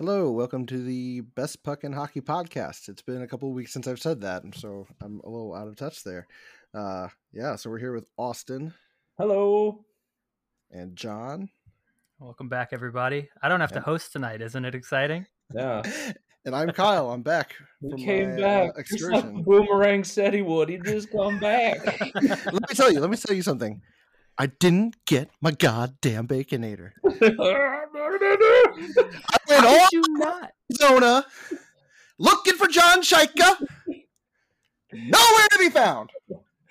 Hello, welcome to the Best Puck and Hockey podcast. It's been a couple of weeks since I've said that, and so I'm a little out of touch there. Uh, yeah, so we're here with Austin Hello. and John, Welcome back, everybody. I don't have to host tonight. Isn't it exciting? Yeah. and I'm Kyle. I'm back He from came my, back. uh, Just like. Boomerang said he would. He just come back. let me tell you. Let me tell you something. I didn't get my goddamn baconator. I went How all did you not? Arizona looking for John Shaika. Nowhere to be found.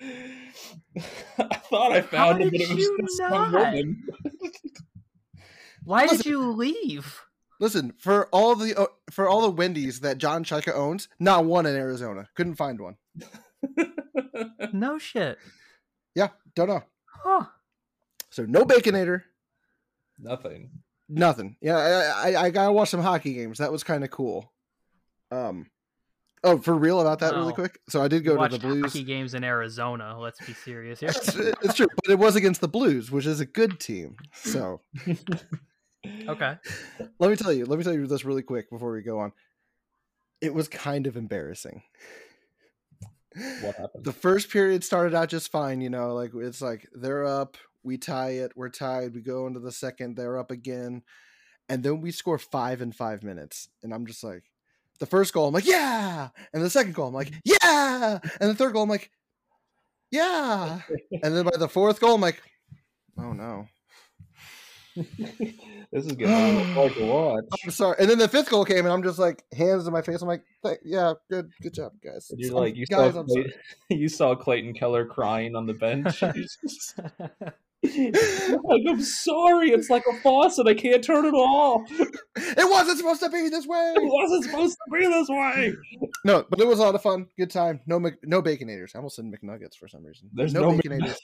I thought I found How him, but it was you just some not? woman. Why did you leave? Listen, for all the uh, for all the Wendy's that John Shaika owns, not one in Arizona. Couldn't find one. No shit. Yeah, don't know. Huh. So no baconator, Nothing. nothing. Yeah, I, I, I gotta watch some hockey games. That was kind of cool. Um, oh, for real about that, really quick. So I did go to Watched the Blues. hockey games in Arizona. Let's be serious here. it's, it's true, but it was against the Blues, which is a good team. So Okay. let me tell you, let me tell you this really quick before we go on. It was kind of embarrassing. What happened? The first period started out just fine, you know, like it's like they're up, we tie it, we're tied, we go into the second, they're up again, and then we score five in five minutes, and I'm just like, the first goal, I'm like, yeah, and the second goal, I'm like, mm. yeah, and the third goal, I'm like, yeah, and then by the fourth goal, I'm like, oh no, this is getting hard to watch. I'm sorry, and then the fifth goal came, and I'm just like, hands in my face, I'm like, yeah, good, good job, guys. And you're I'm- like you guys, saw I'm sorry. Clayton, you saw Clayton Keller crying on the bench. He's just- like I'm sorry, it's like a faucet. I can't turn it off. It wasn't supposed to be this way. It wasn't supposed to be this way. No, but it was a lot of fun. Good time. No, Mc, no baconators. I almost said McNuggets for some reason. There's no, no Mc- baconators.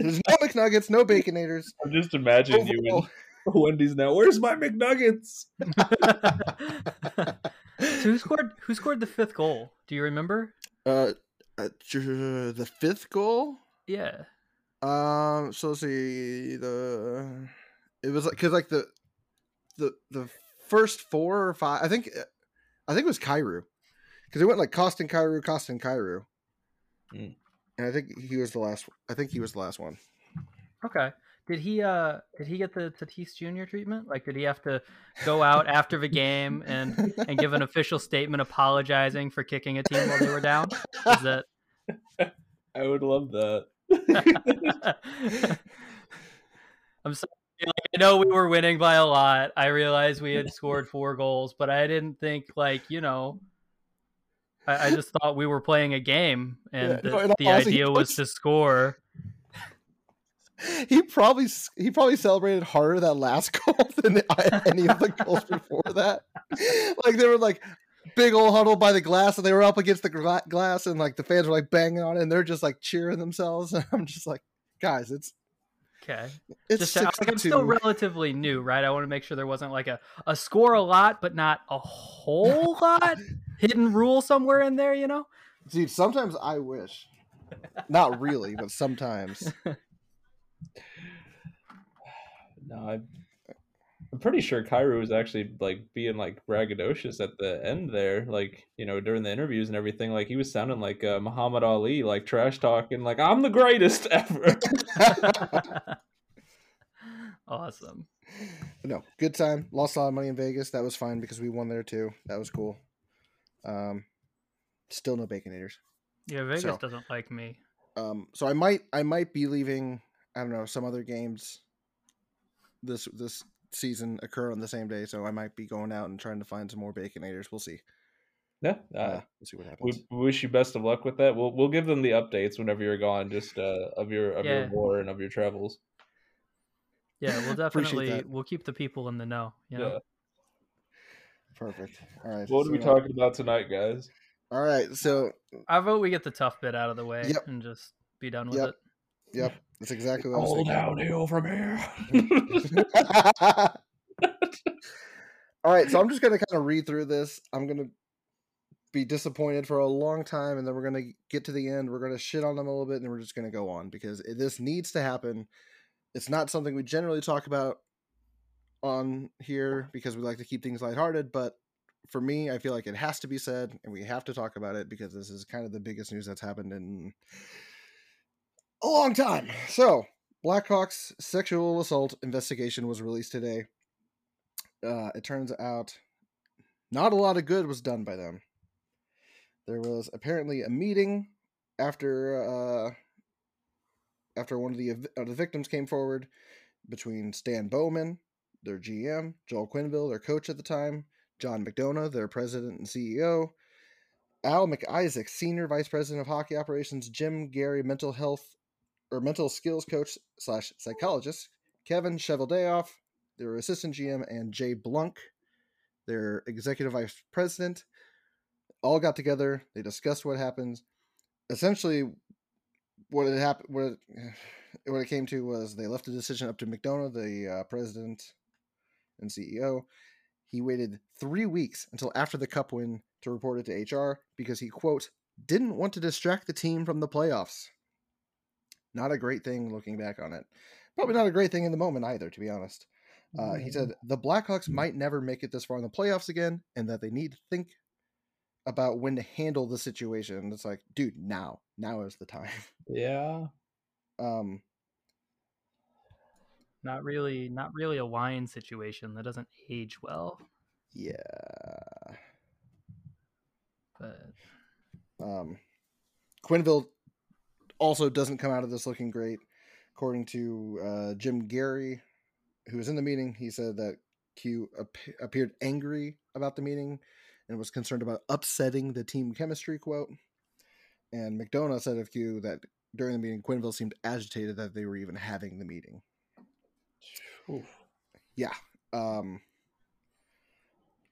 There's no McNuggets. No baconators. I'm just imagining you Overall- in Wendy's now. Where's my McNuggets? so who scored? Who scored the fifth goal? Do you remember? Uh, uh, the fifth goal. Yeah. Um, so let's see the. It was like because like the, the the first four or five. I think, uh, I think it was Kyrou, because it went like Kostin Kyrou, Kostin Cairo, Mm. and I think he was the last. I think he was the last one. Okay. Did he uh did he get the Tatis Jr. treatment? Like did he have to go out after the game and and give an official statement apologizing for kicking a team while they were down? Is that I would love that. I'm sorry. Like, I know we were winning by a lot. I realized we had scored four goals, but I didn't think like you know. I, I just thought we were playing a game, and Yeah, the, no, the idea was to score. he probably he probably celebrated harder that last goal than any of the goals before that. Like they were like big old huddle by the glass, and they were up against the gla- glass, and like the fans were like banging on it, and they're just like cheering themselves. And I'm just like, guys, it's Okay, it's just six like, to I'm still relatively new, right? I want to make sure there wasn't like a a score a lot, but not a whole lot hidden rule somewhere in there. You know? Dude, sometimes I wish, not really, but sometimes. No, I, I'm pretty sure Kyrou was actually like being like braggadocious at the end there, like you know during the interviews and everything. Like he was sounding like uh, Muhammad Ali, like trash talking, like I'm the greatest ever. awesome. no, good time. Lost a lot of money in Vegas. That was fine because we won there too. That was cool. Um, still no baconators. Yeah, Vegas So- doesn't like me. um so i might i might be leaving i don't know some other games this this season occur on the same day so i might be going out and trying to find some more baconators we'll see yeah, uh, uh, we'll see what happens we wish you best of luck with that. We'll we'll give them the updates whenever you're gone, just uh, of your of your war and of your travels. Yeah, we'll definitely we'll keep the people in the know. You know? Yeah. perfect all right What are we talking about tonight, guys? all right so I vote we get the tough bit out of the way Yep. and just be done with Yep. it. Yep that's exactly what i was All thinking. downhill from here. all right so i'm just gonna kind of read through this. I'm gonna be disappointed for a long time and then we're gonna get to the end. We're gonna shit on them a little bit and then we're just gonna go on because this needs to happen. It's not something we generally talk about on here because we like to keep things lighthearted, but for me, I feel like it has to be said and we have to talk about it because this is kind of the biggest news that's happened in a long time. So, Blackhawks sexual assault investigation was released today. Uh, it turns out not a lot of good was done by them. There was apparently a meeting after uh, after one of the, uh, the victims came forward between Stan Bowman, their GM, Joel Quenneville, their coach at the time, John McDonough, their president and CEO, Al McIsaac, senior vice president of hockey operations, Jim Gary, mental health or mental skills coach slash psychologist, Kevin Cheveldayoff, their assistant GM, and Jay Blunk, their executive vice president, all got together. They discussed what happened. Essentially, what it happened, what it, what it came to was they left the decision up to McDonough, the uh, president and CEO. He waited three weeks until after the cup win to report it to HR because he quote didn't want to distract the team from the playoffs. Not a great thing looking back on it. Probably not a great thing in the moment either, to be honest. Uh, he said the Blackhawks might never make it this far in the playoffs again, and that they need to think about when to handle the situation. It's like, dude, now, now is the time. Yeah. Um, Not really, not really a wine situation that doesn't age well. yeah. But Um, Quenneville also doesn't come out of this looking great. According to uh, Jim Gary, who was in the meeting, he said that Q ap- appeared angry about the meeting and was concerned about upsetting the team chemistry quote. And McDonough said of Q that during the meeting, Quenneville seemed agitated that they were even having the meeting. Oof. Um,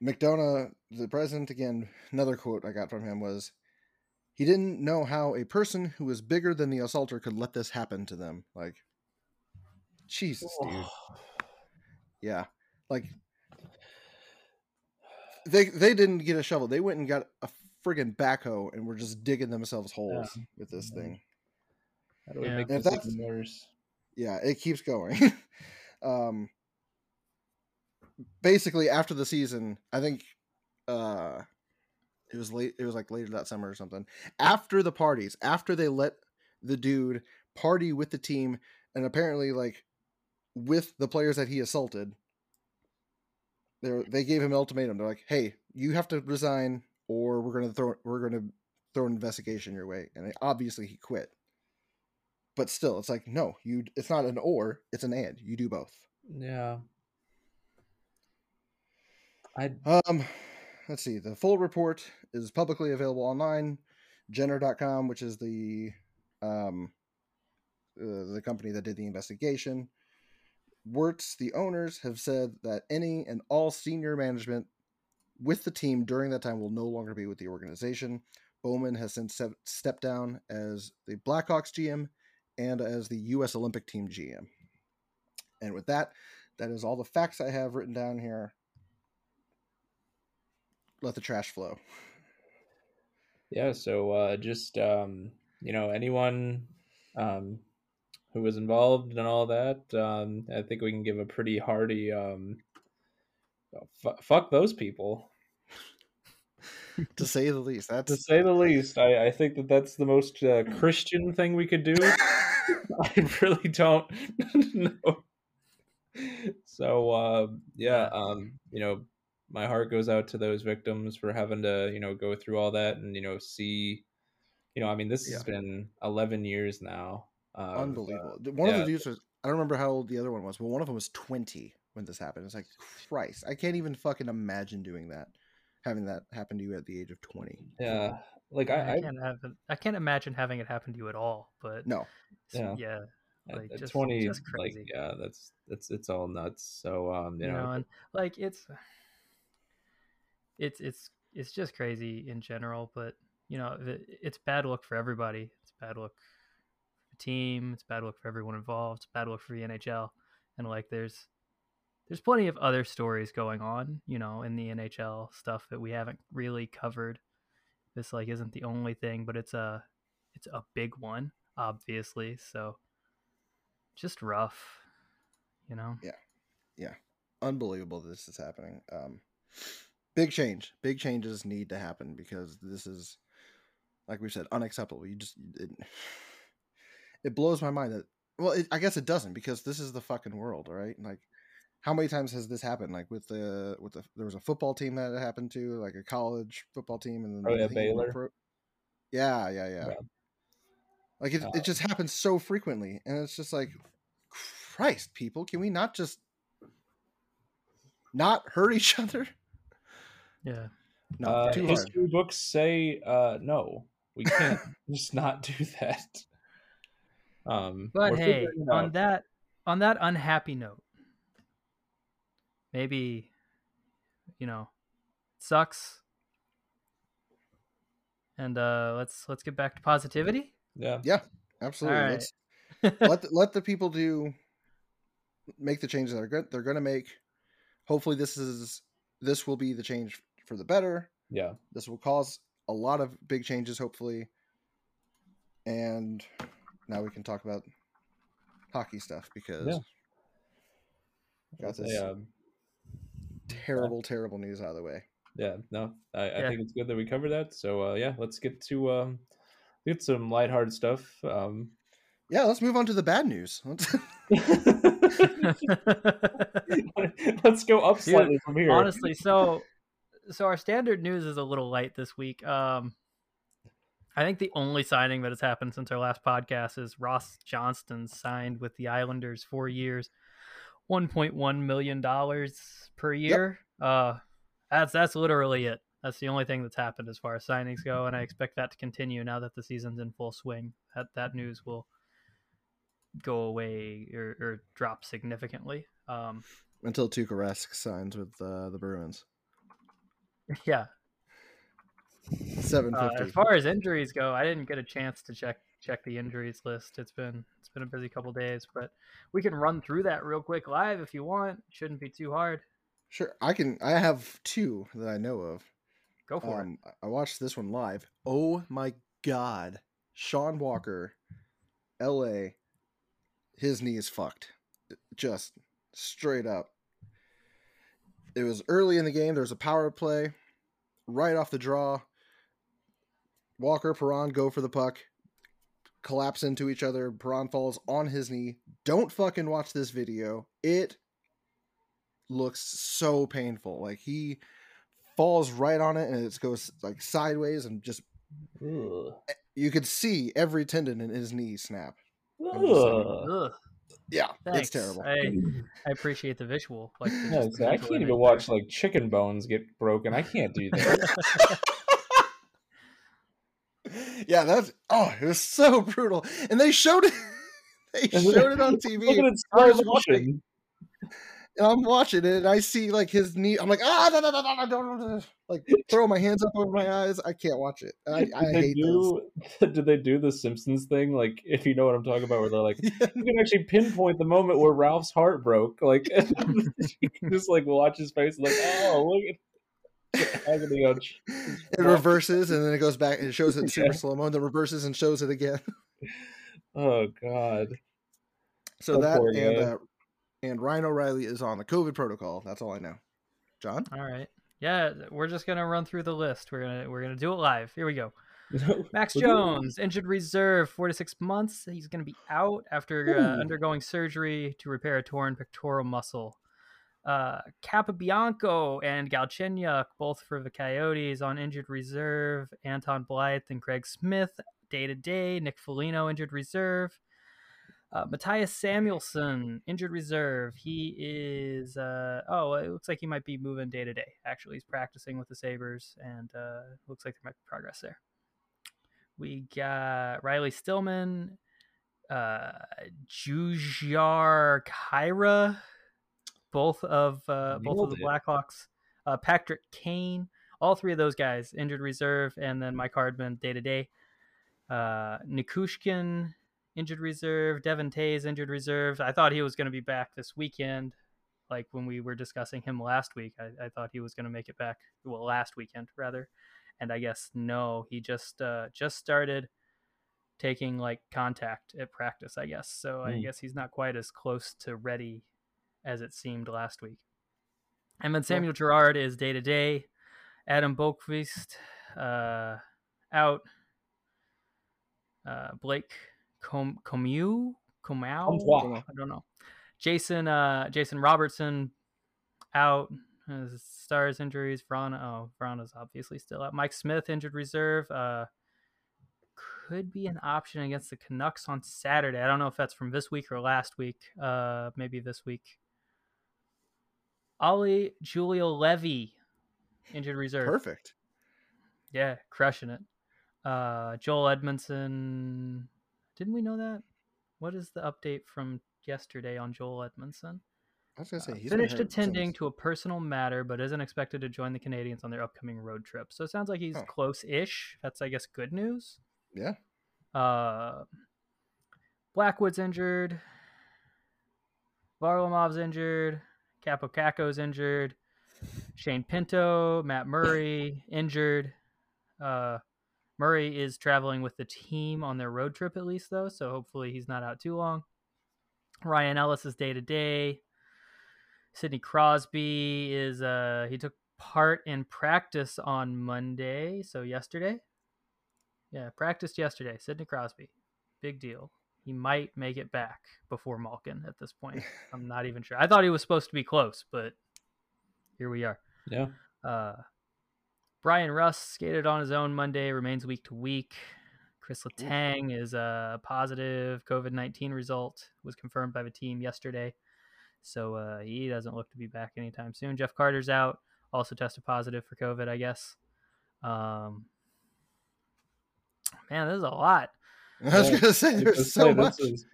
McDonough, the president, again, another quote I got from him was, he didn't know how a person who was bigger than the assaulter could let this happen to them. Like, Jesus, dude. Yeah, like they they didn't get a shovel. They went and got a friggin' backhoe and were just digging themselves holes with this Mhm. thing. How do we Yeah. make this even worse? yeah, it keeps going. um, basically, after the season, I think uh, it was late. It was like later that summer or something. After the parties, after they let the dude party with the team, and apparently like with the players that he assaulted, they they gave him an ultimatum. They're like, "Hey, you have to resign, or we're gonna throw we're gonna throw an investigation your way." And obviously, he quit but still it's like no you it's not an or it's an and you do both Yeah. I um let's see the full report is publicly available online jenner.com which is the um uh, the company that did the investigation Wirtz, the owners, have said that any and all senior management with the team during that time will no longer be with the organization. Bowman has since stepped down as the Blackhawks GM and as the U.S. Olympic Team GM. And with that, that is all the facts I have written down here. Let the trash flow. Yeah, so uh just um you know, anyone um who was involved and all that, um I think we can give a pretty hearty um f- fuck those people to say the least. to say the least. I I think that that's the most uh, Christian thing we could do. I really don't know. So uh, yeah, um, you know, my heart goes out to those victims for having to, you know, go through all that and you know see, you know, I mean, this has been eleven years now. of, uh, unbelievable. one of the dudes was, I don't remember how old the other one was, but one of them was 20 when this happened. It's like, Christ, I can't even fucking imagine doing that, having that happen to you at the age of 20. yeah, like I, I, I, can't have I can't imagine having it happen to you at all. But No, yeah, Yeah. yeah, like, at just- twenty, just like crazy. yeah, that's that's it's all nuts. So um, you, you know, know, and like it's it's it's it's just crazy in general. But you know, it- it's bad luck for everybody. It's bad luck for the team. It's bad luck for everyone involved. It's bad luck for the NHL. And like, there's there's plenty of other stories going on, you know, in the NHL stuff that we haven't really covered. This like isn't the only thing, but it's a it's a big one, obviously. So just rough, you know. Yeah. Yeah. Unbelievable this is happening. Um, big change, big changes need to happen because this is, like we said, unacceptable. You just it, it blows my mind that well, it, I guess it doesn't because this is the fucking world, right? Like, how many times has this happened? Like with the with the there was a football team that it happened to, like a college football team, and then Oh, yeah, I think even Baylor. pro- yeah, yeah, yeah. Yeah. Like it, Uh, it just happens so frequently, and it's just like, Christ, people, can we not just not hurt each other? Yeah. No, uh, too hard. history books say uh, no, we can't just not do that. Um, But hey, on that on that unhappy note, maybe you know, sucks. And uh let's let's get back to positivity. yeah, Yeah, absolutely. All right. Let's let the, let the people do make the changes they're good they're going to make. Hopefully, this is this will be the change for the better. yeah, This will cause a lot of big changes, hopefully. And now we can talk about hockey stuff because Yeah. got It's a, this um, terrible, terrible news out of the way. yeah. No, I, I Yeah. think it's good that we covered that. So uh, yeah, let's get to um, get some lighthearted stuff. Um, Yeah, let's move on to the bad news. Let's- let's go up Dude, slightly from here. Honestly, so so our standard news is a little light this week. Um I think the only signing that has happened since our last podcast is Ross Johnston signed with the Islanders four years, one point one million dollars per year. Uh that's that's literally it. That's the only thing that's happened as far as signings go, and I expect that to continue now that the season's in full swing. That that news will go away or, or drop significantly. Um until Tuukka Rask signs with uh, the Bruins. yeah, Seven Uh, as far as injuries go, I didn't get a chance to check check the injuries list. It's been it's been a busy couple days, but we can run through that real quick live if you want. Shouldn't be too hard. Sure, I can. I have two that I know of. Go for Um, I watched this one live. Oh my god, Sean Walker, L.A. His knee is fucked, just straight up. It was early in the game. There was a power play, right off the draw. Walker, Perron go for the puck, collapse into each other. Perron falls on his knee. Don't fucking watch this video. It looks so painful. Like he falls right on it and it goes like sideways and just Ugh. you could see every tendon in his knee snap. just saying. Ugh. it. Ugh, Yeah, thanks. it's terrible. I, I appreciate the visual. Like the, Yeah, just see, the I can't even image watch like chicken bones get broken. I can't do that. yeah, that's oh, it was so brutal. And they showed it they showed it on Look at TV. it I was slow motion. And I'm watching it and I see like his knee. I'm like, ah, da, da, da, da, da, da," like throw my hands up over my eyes. I can't watch it. I, I Did hate this. do? Did they do the Simpsons thing? Like, if you know what I'm talking about, where they're like, you can actually pinpoint the moment where Ralph's heart broke. Like, you can just like watch his face, like, oh, look at It reverses and then it goes back and it shows it in super Yeah. slow mo and then reverses and shows it again. Oh God. So Oh, that and uh, and Ryan O'Reilly is on the COVID protocol. That's all I know. John, All right. Yeah, we're just gonna run through the list. We're gonna we're gonna do it live. Here we go. Max Jones, injured reserve, four to six months. He's going to be out after uh, undergoing surgery to repair a torn pectoral muscle. Uh, Capobianco and Galchenyuk, both for the Coyotes, on injured reserve. Anton Blidh and Craig Smith, day to day. Nick Foligno, injured reserve. Uh, Mattias Samuelsson, injured reserve. He is, uh, oh, it looks like he might be moving day to day. Actually, he's practicing with the Sabres, and uh, looks like there might be progress there. We got Riley Stillman, uh, Jujhar Khaira, both of uh, both of the. Blackhawks. Uh, Patrick Kane, all three of those guys injured reserve, and then Mike Hardman day to day. Uh, Nichushkin injured reserve, Devon Toews injured reserve. I thought he was going to be back this weekend, like when we were discussing him last week. I, I thought he was going to make it back. Well, last weekend rather, and I guess no, he just uh, just started taking like contact at practice. I guess so. I Hmm. guess he's not quite as close to ready as it seemed last week. And then Samuel Girard is day to day. Adam Boqvist uh, out. Uh, Blake Com- Comeau Comtois. I don't know. Jason uh, Jason Robertson out. Uh, stars injuries. Vrana oh Vrana's obviously still out. Mike Smith injured reserve. Uh, could be an option against the Canucks on Saturday. I don't know if that's from this week or last week. Uh, maybe this week. Ollie Julio Levy, injured reserve. Perfect. Yeah, crushing it. Uh, Joel Edmundson. Didn't we know that? What is the update from yesterday on Joel Edmundson? I was gonna say Uh, he's finished attending since- to a personal matter, but isn't expected to join the Canadiens on their upcoming road trip. So it sounds like he's close-ish. That's, I guess, good news. Yeah. Uh, Blackwood's injured. Varlamov's injured. Capocaco's injured. Shane Pinto, Matt Murray injured. Uh, Murray is traveling with the team on their road trip at least, though, so hopefully he's not out too long. Ryan Ellis is day to day. Sidney Crosby is uh he took part in practice on Monday, so yesterday. Yeah, practiced yesterday. Sidney Crosby, big deal. He might make it back before Malkin at this point. I'm not even sure. I thought he was supposed to be close, but here we are. Yeah. Uh, Bryan Rust skated on his own Monday, remains week to week. Chris Letang is a positive COVID 19 result, was confirmed by the team yesterday. So uh, he doesn't look to be back anytime soon. Jeff Carter's out, also tested positive for COVID, I guess. Um, man, this is a lot. I was gonna say there's so much. is-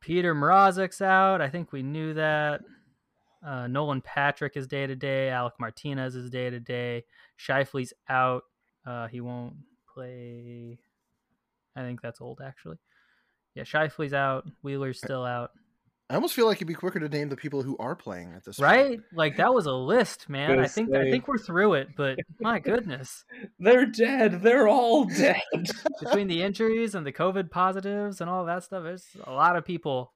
Peter Mrazek's out. I think we knew that. Uh, Nolan Patrick is day to day. Alec Martinez is day to day. Scheifele's out. Uh, he won't play. I think that's old, actually. Yeah, Scheifele's out. Wheeler's still out. I almost feel like it'd be quicker to name the people who are playing at this point. Right? Like that was a list, man. I think I think we're through it, but my goodness, They're dead. They're all dead. between the injuries and the COVID positives and all that stuff, there's a lot of people,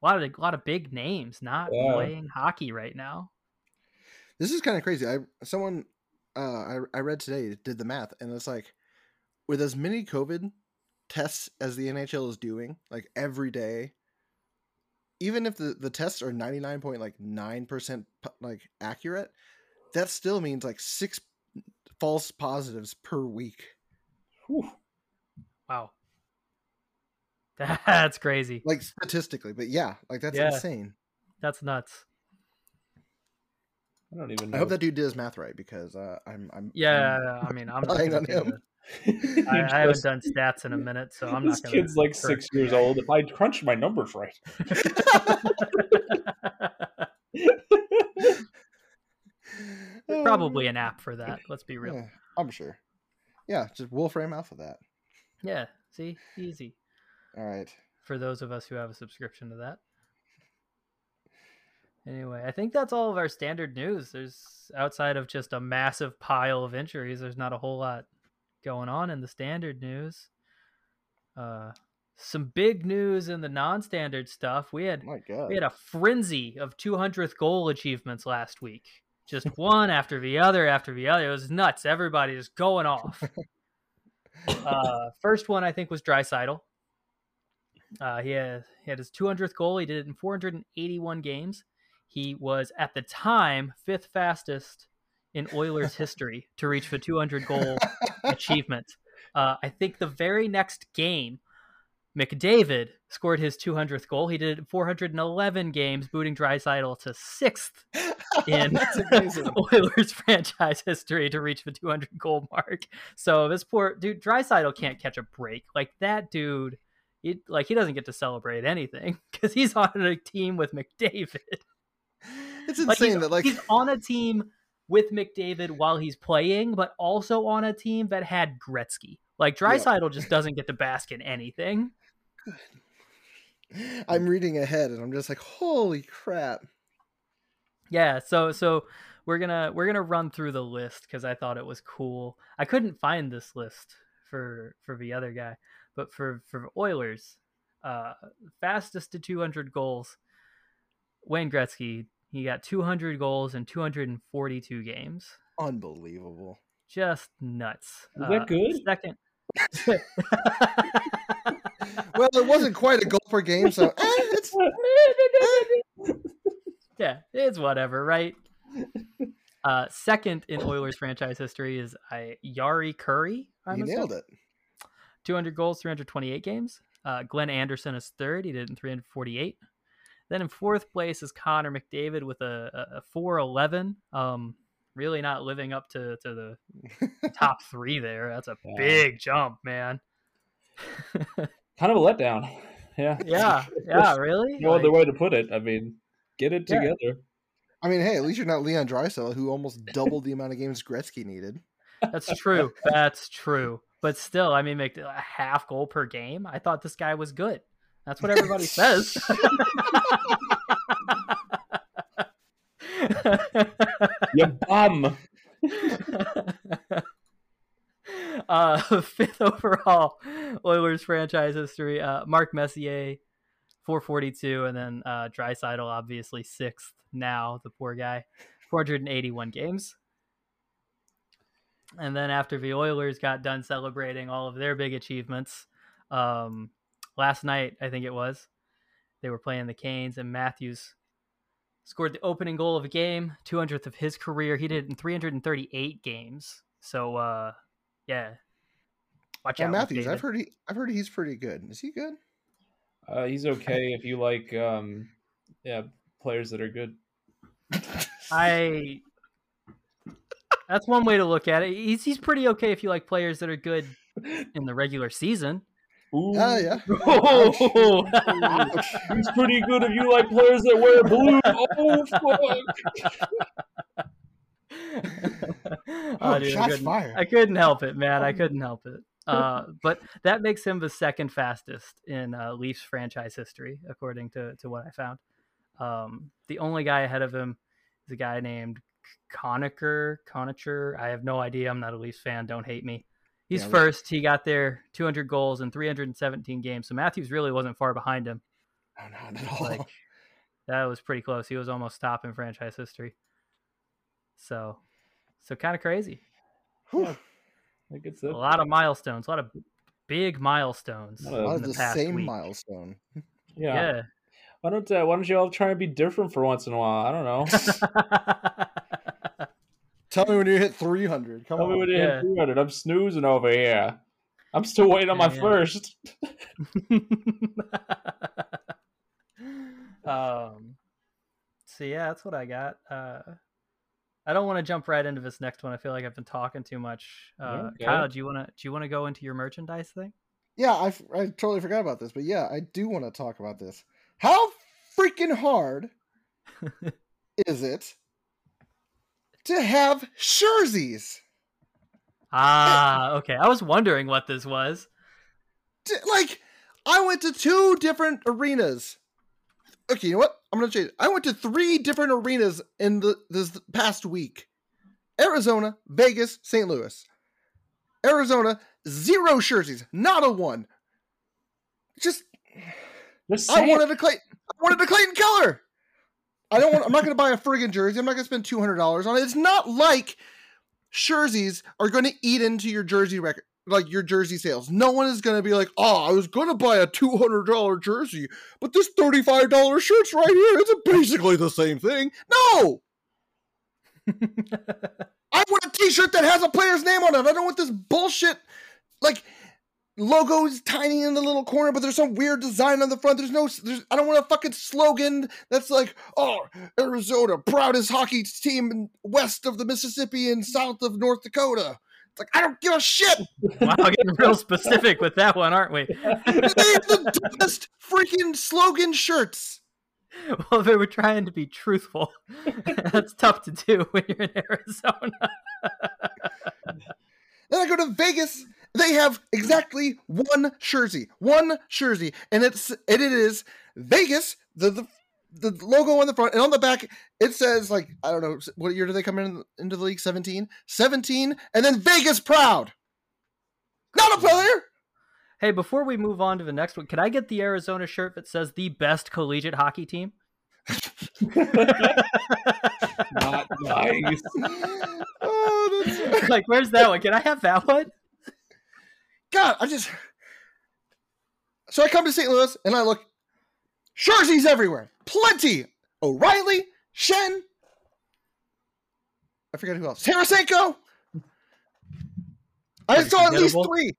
a lot of a lot of big names not Yeah. playing hockey right now. This is kind of crazy. I someone uh I I read today did the math and it's like with as many COVID tests as the NHL is doing, like every day, even if the, the tests are 99.9% like accurate, that still means like six false positives per week. Whew. Wow. That's crazy. Like statistically, but yeah, like that's Yeah. insane. That's nuts. I don't even know. I hope that dude did his math right because uh, I'm I'm Yeah, I'm- I mean, I'm not relying on him. I, I haven't done stats in a minute, so I'm this not gonna. kid's like correct six years old. If I crunch my numbers right, Probably an app for that. Let's be real. Yeah, I'm sure. Yeah, just Wolfram Alpha that. Yeah. See, easy All right. for those of us who have a subscription to that. Anyway, I think that's all of our standard news. There's outside of just a massive pile of injuries, there's not a whole lot going on in the standard news. Uh, some big news in the non-standard stuff. We had we had a frenzy of 200th goal achievements last week. Just one after the other after the other. It was nuts. Everybody just going off. Uh, first one I think was Draisaitl. Uh, he had he had his 200th goal. He did it in 481 games. He was at the time fifth fastest in Oilers history to reach the 200 goal achievement. Uh, I think the very next game, McDavid scored his 200th goal. He did 411 games, booting Draisaitl to sixth in. Oilers franchise history to reach the 200 goal mark. So this poor dude, Draisaitl can't catch a break. Like that dude, he, like he doesn't get to celebrate anything because he's on a team with McDavid. It's Like, insane he's, that like he's on a team with McDavid while he's playing, but also on a team that had Gretzky. Like Yeah. Draisaitl just doesn't get to bask in anything. I'm reading ahead and I'm just like, holy crap. Yeah, so so we're gonna we're gonna run through the list because I thought it was cool. I couldn't find this list for for the other guy, but for for Oilers, uh, fastest to 200 goals, Wayne Gretzky He got 200 goals in 242 games. Unbelievable. Just nuts. Is that good? Second. Well, it wasn't quite a goal per game, so eh, it's yeah, it's whatever, right? Uh, second in Oilers franchise history is uh, Jari Kurri. I'm you nailed it. 200 goals, 328 games. Uh, Glenn Anderson is third. He did it in 348. Then in fourth place is Connor McDavid with a, a, a 411. Um, really not living up to, to the top three there. That's a Yeah. big jump, man. Kind of a letdown. Yeah. yeah, yeah, really? No other way to put it. I mean, get it Yeah. together. I mean, hey, at least you're not Leon Draisaitl, who almost doubled the amount of games Gretzky needed. that's true. That's true. But still, I mean, make a half goal per game. I thought this guy was good. That's what everybody says. You bum. uh, fifth overall Oilers franchise history. Uh, Mark Messier, 442, and then uh, Draisaitl, obviously sixth now. The poor guy, 481 games. And then after the Oilers got done celebrating all of their big achievements, um, last night I think it was, they were playing the Canes, and Matthews scored the opening goal of a game, 200th of his career. He did it in 338 games. So, uh, yeah. Watch Now, out, Matthews, I've heard he, I've heard he's pretty good. Is he good? Uh, he's okay if you like, um, yeah, players that are good. I. That's one way to look at it. He's he's pretty okay if you like players that are good in the regular season. Ooh. Ah, yeah. Oh, He's pretty good if you like players that wear blue. Oh fuck! Oh, dude, I shots couldn't- fired. I couldn't help it, man. I couldn't help it. Uh, but that makes him the second fastest in uh, Leafs franchise history, according to, to what I found. Um, the only guy ahead of him is a guy named Conacher. Conacher. I have no idea. I'm not a Leafs fan. Don't hate me. He's Yeah, first. He got there 200 goals in 317 games. So Matthews really wasn't far behind him. No, not at all. Like that was pretty close. He was almost top in franchise history. So, so kind of crazy. Whew. I guess A lot of milestones, a lot of big milestones. A a lot in of the the past same week. milestone. Yeah. Yeah. Why don't uh, Why don't you all try and be different for once in a while? I don't know. Tell me when you hit 300. Come Tell me when you Yeah. hit 300. I'm snoozing over here. I'm still waiting on my Yeah, yeah. first. um. So yeah, that's what I got. Uh, I don't want to jump right into this next one. I feel like I've been talking too much. Uh, Okay. Kyle, do you want to do you want to go into your merchandise thing? Yeah, I, I totally forgot about this, but yeah, I do want to talk about this. How freaking hard is it to have jerseys? Ah, okay. I was wondering what this was. D- Like, I went to two different arenas. Okay, you know what? I'm gonna change. It. I went to three different arenas in the this past week: Arizona, Vegas, St. Louis. Arizona, zero jerseys, not a one. Just Just I say it. wanted a Clay. I wanted a Clayton Keller. I don't want. I'm not going to buy a friggin' jersey. I'm not going to spend two hundred dollars on it. It's not like jerseys are going to eat into your jersey record, like your jersey sales. No one is going to be like, "Oh, I was going to buy a two hundred dollar jersey, but this thirty five dollar shirt's right here. It's basically the same thing." No, I want a T-shirt that has a player's name on it. I don't want this bullshit like logos tiny in the little corner, but there's some weird design on the front. There's no, there's, I don't want a fucking slogan that's like, "Oh, Arizona, proudest hockey team west of the Mississippi and south of North Dakota." It's like I don't give a shit. wow, getting real specific with that one, aren't we? They have the dumbest freaking slogan shirts. well, they were trying to be truthful. That's tough to do when you're in Arizona. Then I go to Vegas. They have exactly one jersey, one jersey, and it's and it is Vegas. The the the logo on the front and on the back it says like I don't know what year do they come in into the league 17 17 and then Vegas proud not a player Hey, before we move on to the next one, can I get the Arizona shirt that says the best collegiate hockey team? Not nice. oh, that's like, where's that one? Can I have that one? God, I just. So I come to St. Louis and I look. Jerseys everywhere. Plenty. O'Reilly, Schenn. I forget who else. Tarasenko. I Pretty saw at least three.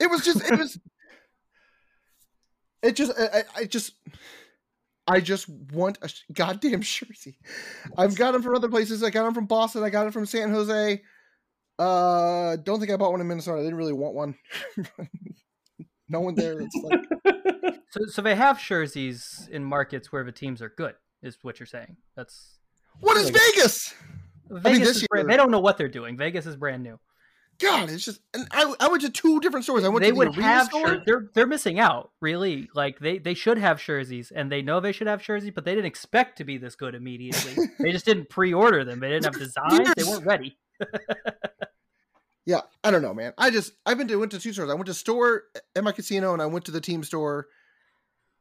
It was just. It was. It just. I, I- I just. I just want a goddamn jersey. I've got them from other places. I got them from Boston. I got them from San Jose. Uh, don't think I bought one in Minnesota. I didn't really want one. no one there. It's like So, so they have jerseys in markets where the teams are good, is what you're saying. That's What is Vegas? Vegas. this is brand, they don't know what they're doing. Vegas is brand new. God, it's just. And I, I went to two different stores. I went They to the would have. Store. Shir- they're they're missing out really like they they should have jerseys and they know they should have jerseys but they didn't expect to be this good immediately they just didn't pre-order them they didn't have designs they weren't ready Yeah, I don't know, man. I just I've been to went to two stores. I went to store at my casino, and I went to the team store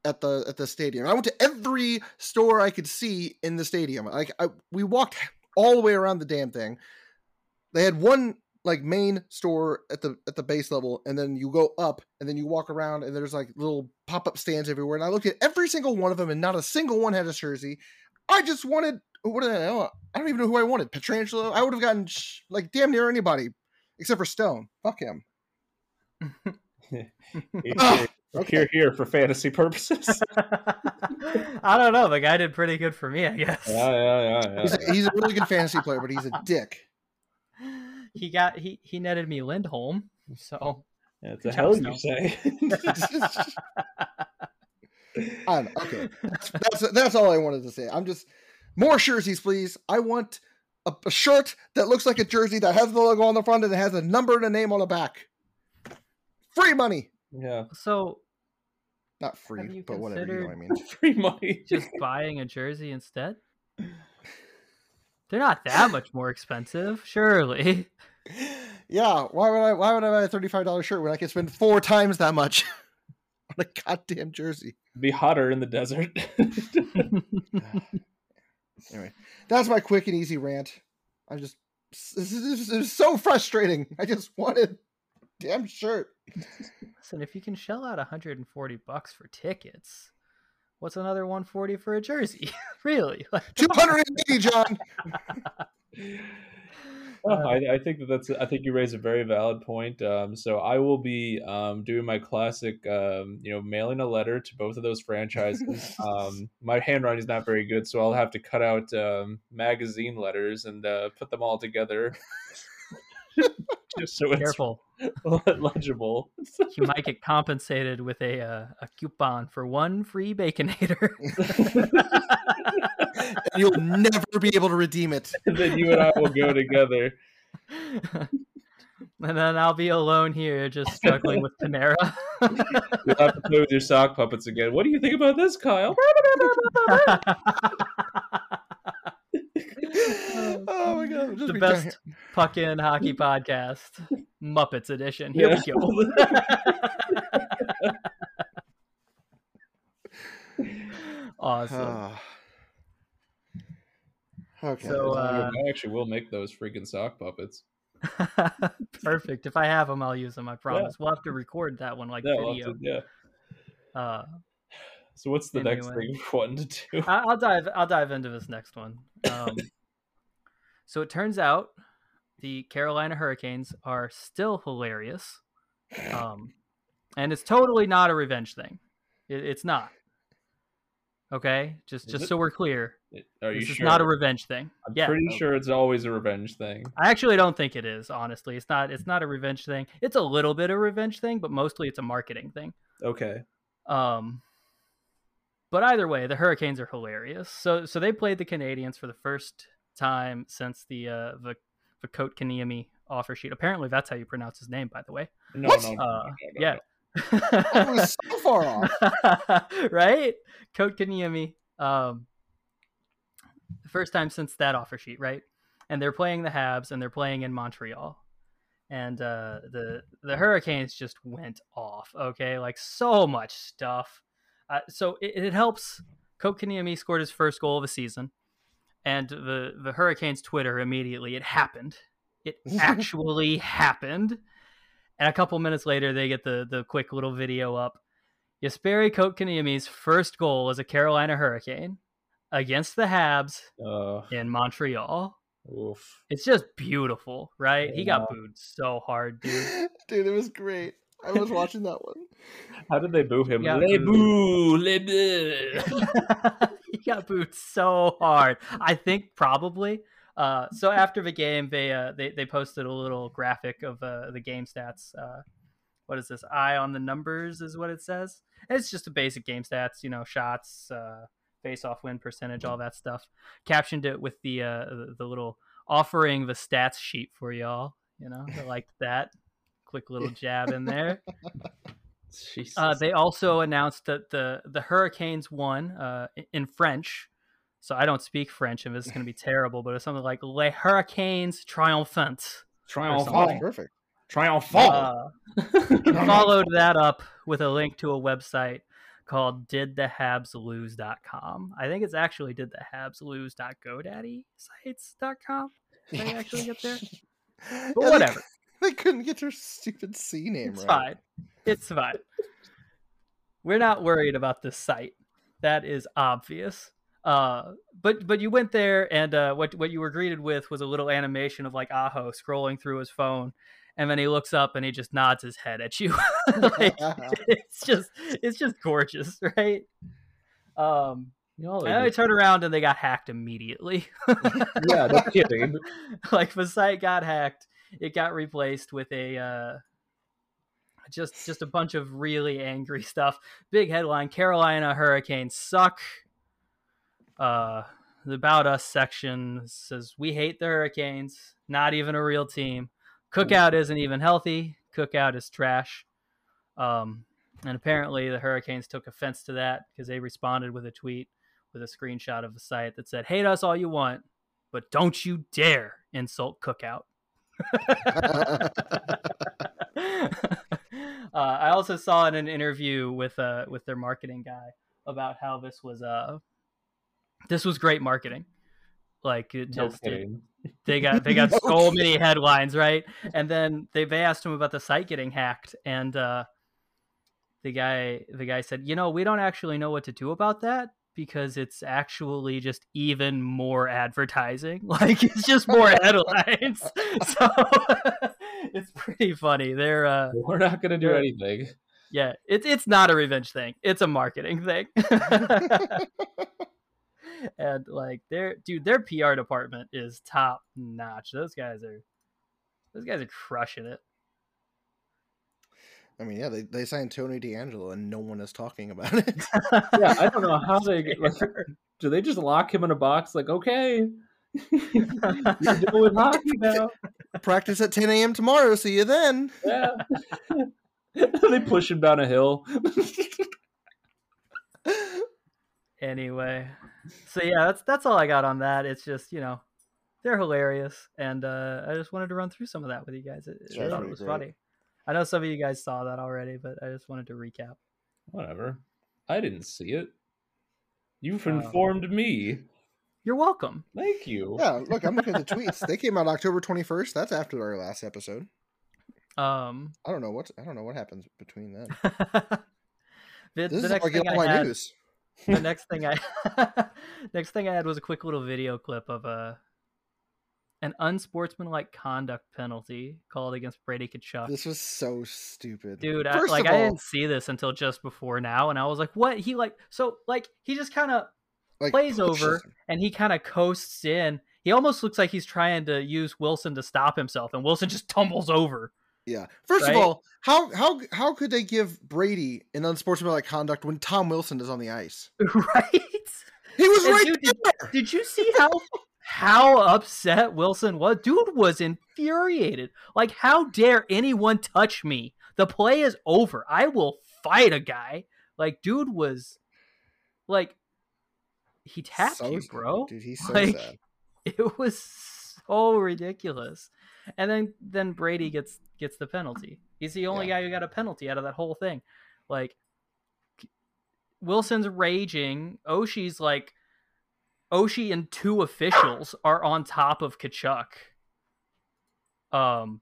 at the at the stadium. I went to every store I could see in the stadium. Like I, we walked all the way around the damn thing. They had one like main store at the at the base level, and then you go up, and then you walk around, and there's like little pop up stands everywhere. And I looked at every single one of them, and not a single one had a jersey. I just wanted what did I know? I don't even know who I wanted. Pietrangelo. I would have gotten like damn near anybody except for Stone. Fuck him. Here, here, here for fantasy purposes. i don't know the guy did pretty good for me i guess Yeah, yeah, yeah, He's a, he's a really good fantasy player, but he's a dick. he got he he netted me lindholm so Yeah, it's a hell you say. I don't. Okay, that's, that's that's all I wanted to say. I'm just more jerseys, please. I want a, a shirt that looks like a jersey that has the logo on the front and it has a number and a name on the back. Free money, yeah, so not free, Have you but whatever. You know what I mean. free money. just buying a jersey instead they're not that much more expensive surely Yeah, why would I? Why would I buy a thirty-five dollar shirt when I can spend four times that much on a goddamn jersey? Be hotter in the desert. Anyway, that's my quick and easy rant. I just this is, this is so frustrating. I just wanted damn shirt. Listen, if you can shell out 140 bucks for tickets, what's another 140 for a jersey? really? Like, Two hundred and eighty, John. Oh, I, I think that that's. I think you raise a very valid point. Um, so I will be um, doing my classic, um, you know, mailing a letter to both of those franchises. um, my handwriting is not very good, so I'll have to cut out um, magazine letters and uh, put them all together, just so it's careful. legible. You might get compensated with a uh, a coupon for one free baconator. And you'll never be able to redeem it. then you and I will go together. and then I'll be alone here, just struggling with Panera. You'll have to play with your sock puppets again. What do you think about this, Kyle? Oh my god! the best puck in hockey podcast, Muppets edition. Here we go. awesome. Ah. Okay. So, uh, I actually will make those freaking sock puppets. Perfect. If I have them, I'll use them. I promise. We'll have to record that one like Yeah, video. to- yeah. Uh, So what's the next thing we're to do? I- I'll dive. I'll dive into this next one. Um, so it turns out the Carolina Hurricanes are still hilarious, um, and it's totally not a revenge thing. It, it's not. Okay, just Is just it? so we're clear, Are you this is not a revenge thing. I'm yeah, pretty sure it's always a revenge thing. I actually don't think it is. Honestly, it's not. It's not a revenge thing. It's a little bit of a revenge thing, but mostly it's a marketing thing. Okay. Um, but either way, the Hurricanes are hilarious. So so they played the Canadiens for the first time since the uh the Vakot Kaniemi offer sheet. Apparently, that's how you pronounce his name, by the way. No, What? no, no, Uh, no, no, yeah. I was so far off. right? Coat Kaniemi. Um, the first time since that offer sheet, right? And they're playing the Habs and they're playing in Montreal. And uh, the the Hurricanes just went off. Okay, like so much stuff. Uh, so it, it helps Kotkaniemi scored his first goal of the season, and the the Hurricanes Twitter immediately it happened. It actually happened. And a couple minutes later, they get the the quick little video up. Jesperi Kotkaniemi's first goal as a Carolina Hurricane against the Habs Uh, in Montreal. oof. It's just beautiful, right? He got booed so hard, dude. Dude, it was great. I was watching that one. How did they boo him? Yeah, Les boo. boo, les boo. he got booed so hard. I think probably. Uh, so after the game, they uh, they they posted a little graphic of uh, the game stats. Uh, what is this? Eye on the numbers is what it says. It's just a basic game stats, you know, shots, uh, face off win percentage, all that stuff. Captioned it with the uh, the, the little offering the stats sheet for y'all. You know, I liked that. Quick little jab in there. Uh, they also announced that the the Hurricanes won uh, in French. So I don't speak French, and this is going to be terrible. But it's something like "Les Hurricanes triomphant." triumphant. Oh, perfect. Triumphant. Uh, followed that up with a link to a website called didthehabslose.com. I think it's actually didthehabslose.godaddy sites.com. Did I actually get there? But they- whatever. They, couldn't get their stupid CNAME It's right. fine. It's fine. We're not worried about this site. That is obvious. Uh, but but you went there, and uh, what what you were greeted with was a little animation of like Aho scrolling through his phone, and then he looks up and he just nods his head at you. like, it's just it's just gorgeous, right? Um, You know, and they turned around and they got hacked immediately. yeah, no kidding. like the site got hacked it got replaced with a uh just just a bunch of really angry stuff big headline carolina hurricanes suck uh the about us section says we hate the hurricanes. Not even a real team. Cookout isn't even healthy. Cookout is trash. Um and apparently the hurricanes took offense to that because they responded with a tweet with a screenshot of the site that said hate us all you want but don't you dare insult cookout. Uh, I also saw in an interview with uh with their marketing guy about how this was uh this was great marketing. Like it No just it- they got they got No so many headlines, right? And then they they asked him about the site getting hacked, and uh, the guy the guy said, you know, we don't actually know what to do about that because it's actually just even more advertising. Like it's just more headlines. so it's pretty funny. They're uh We're not gonna do anything. yeah, it's it's not a revenge thing. It's a marketing thing. and like their dude, their PR department is top notch. Those guys are those guys are crushing it. I mean, yeah, they, they signed Tony DeAngelo and no one is talking about it. Yeah, I don't know how they get, like, do they just lock him in a box like okay you're doing hockey now Practice at 10 a.m. tomorrow. See you then. yeah they push him down a hill anyway, so yeah, that's that's all I got on that. It's just you know they're hilarious, and uh, I just wanted to run through some of that with you guys. It, I thought it was great. funny. I know some of you guys saw that already, but I just wanted to recap. whatever i didn't see it you've Oh. informed me You're welcome. thank you Yeah, look, I'm looking at the tweets. They came out October 21st. That's after our last episode. Um, I don't know what I don't know what happens between then. the, This the is next like thing all I my had, news. The next thing I next thing I had was a quick little video clip of a an unsportsmanlike conduct penalty called against Brady Tkachuk. This was so stupid. Dude, I, like of I didn't see this until just before now, and I was like, "What?" He like so like he just kind of like, plays over him. and he kind of coasts in. He almost looks like he's trying to use Wilson to stop himself, and Wilson just tumbles over. Yeah. First Right? of all, how how how could they give Brady an unsportsmanlike conduct when Tom Wilson is on the ice? right? He was And right dude, did, there. did you see how how upset Wilson was? Dude was infuriated. Like, how dare anyone touch me? The play is over. I will fight a guy. Like, dude was like he tapped So you, bro. Dude, he's so Like, sad. It was so ridiculous. And then then Brady gets gets the penalty. He's the only Yeah. guy who got a penalty out of that whole thing. Like Wilson's raging. Oshie's like Oshi and two officials are on top of Tkachuk. Um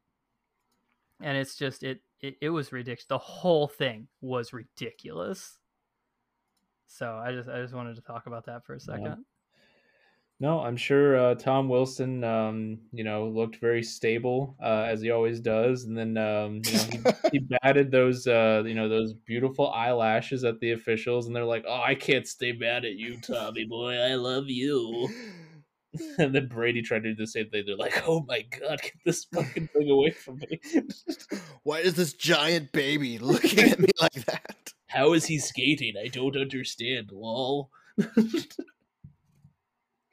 and it's just it it, it was ridiculous. The whole thing was ridiculous. So I just I just wanted to talk about that for a second. No, I'm sure uh, Tom Wilson, um, you know, looked very stable uh, as he always does, and then um, you know he, he batted those, uh, you know, those beautiful eyelashes at the officials, and they're like, "Oh, I can't stay mad at you, Tommy boy. I love you." and then Brady tried to do the same thing. They're like, "Oh my god, get this fucking thing away from me!" Why is this giant baby looking at me like that? How is he skating? I don't understand. Lol.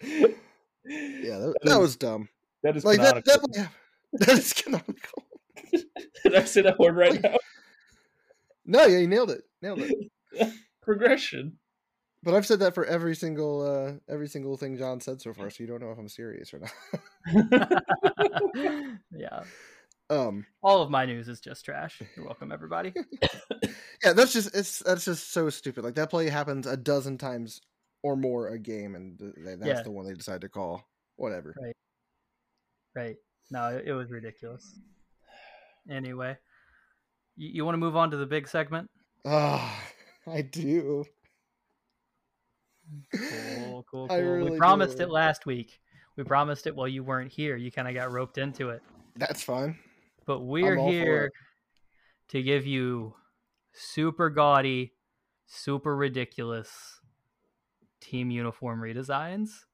Yeah, that, that was dumb. That is Like that, canonical. that, that is canonical. Did I say that word right now? No, yeah, you nailed it. Nailed it. Progression. But I've said that for every single uh every single thing John said so far, so you don't know if I'm serious or not. yeah. um All of my news is just trash. You're welcome, everybody. yeah, that's just it's that's just so stupid. Like that play happens a dozen times or more a game and th- th- that's Yeah. the one they decide to call. Whatever. Right. Right. No, it, was ridiculous. Anyway, you, you want to move on to the big segment? Ah, I do. Cool, cool, cool. really we promised do. it last week. We promised it while you weren't here. You kind of got roped into it. That's fine. But we're here to give you super gaudy, super ridiculous team uniform redesigns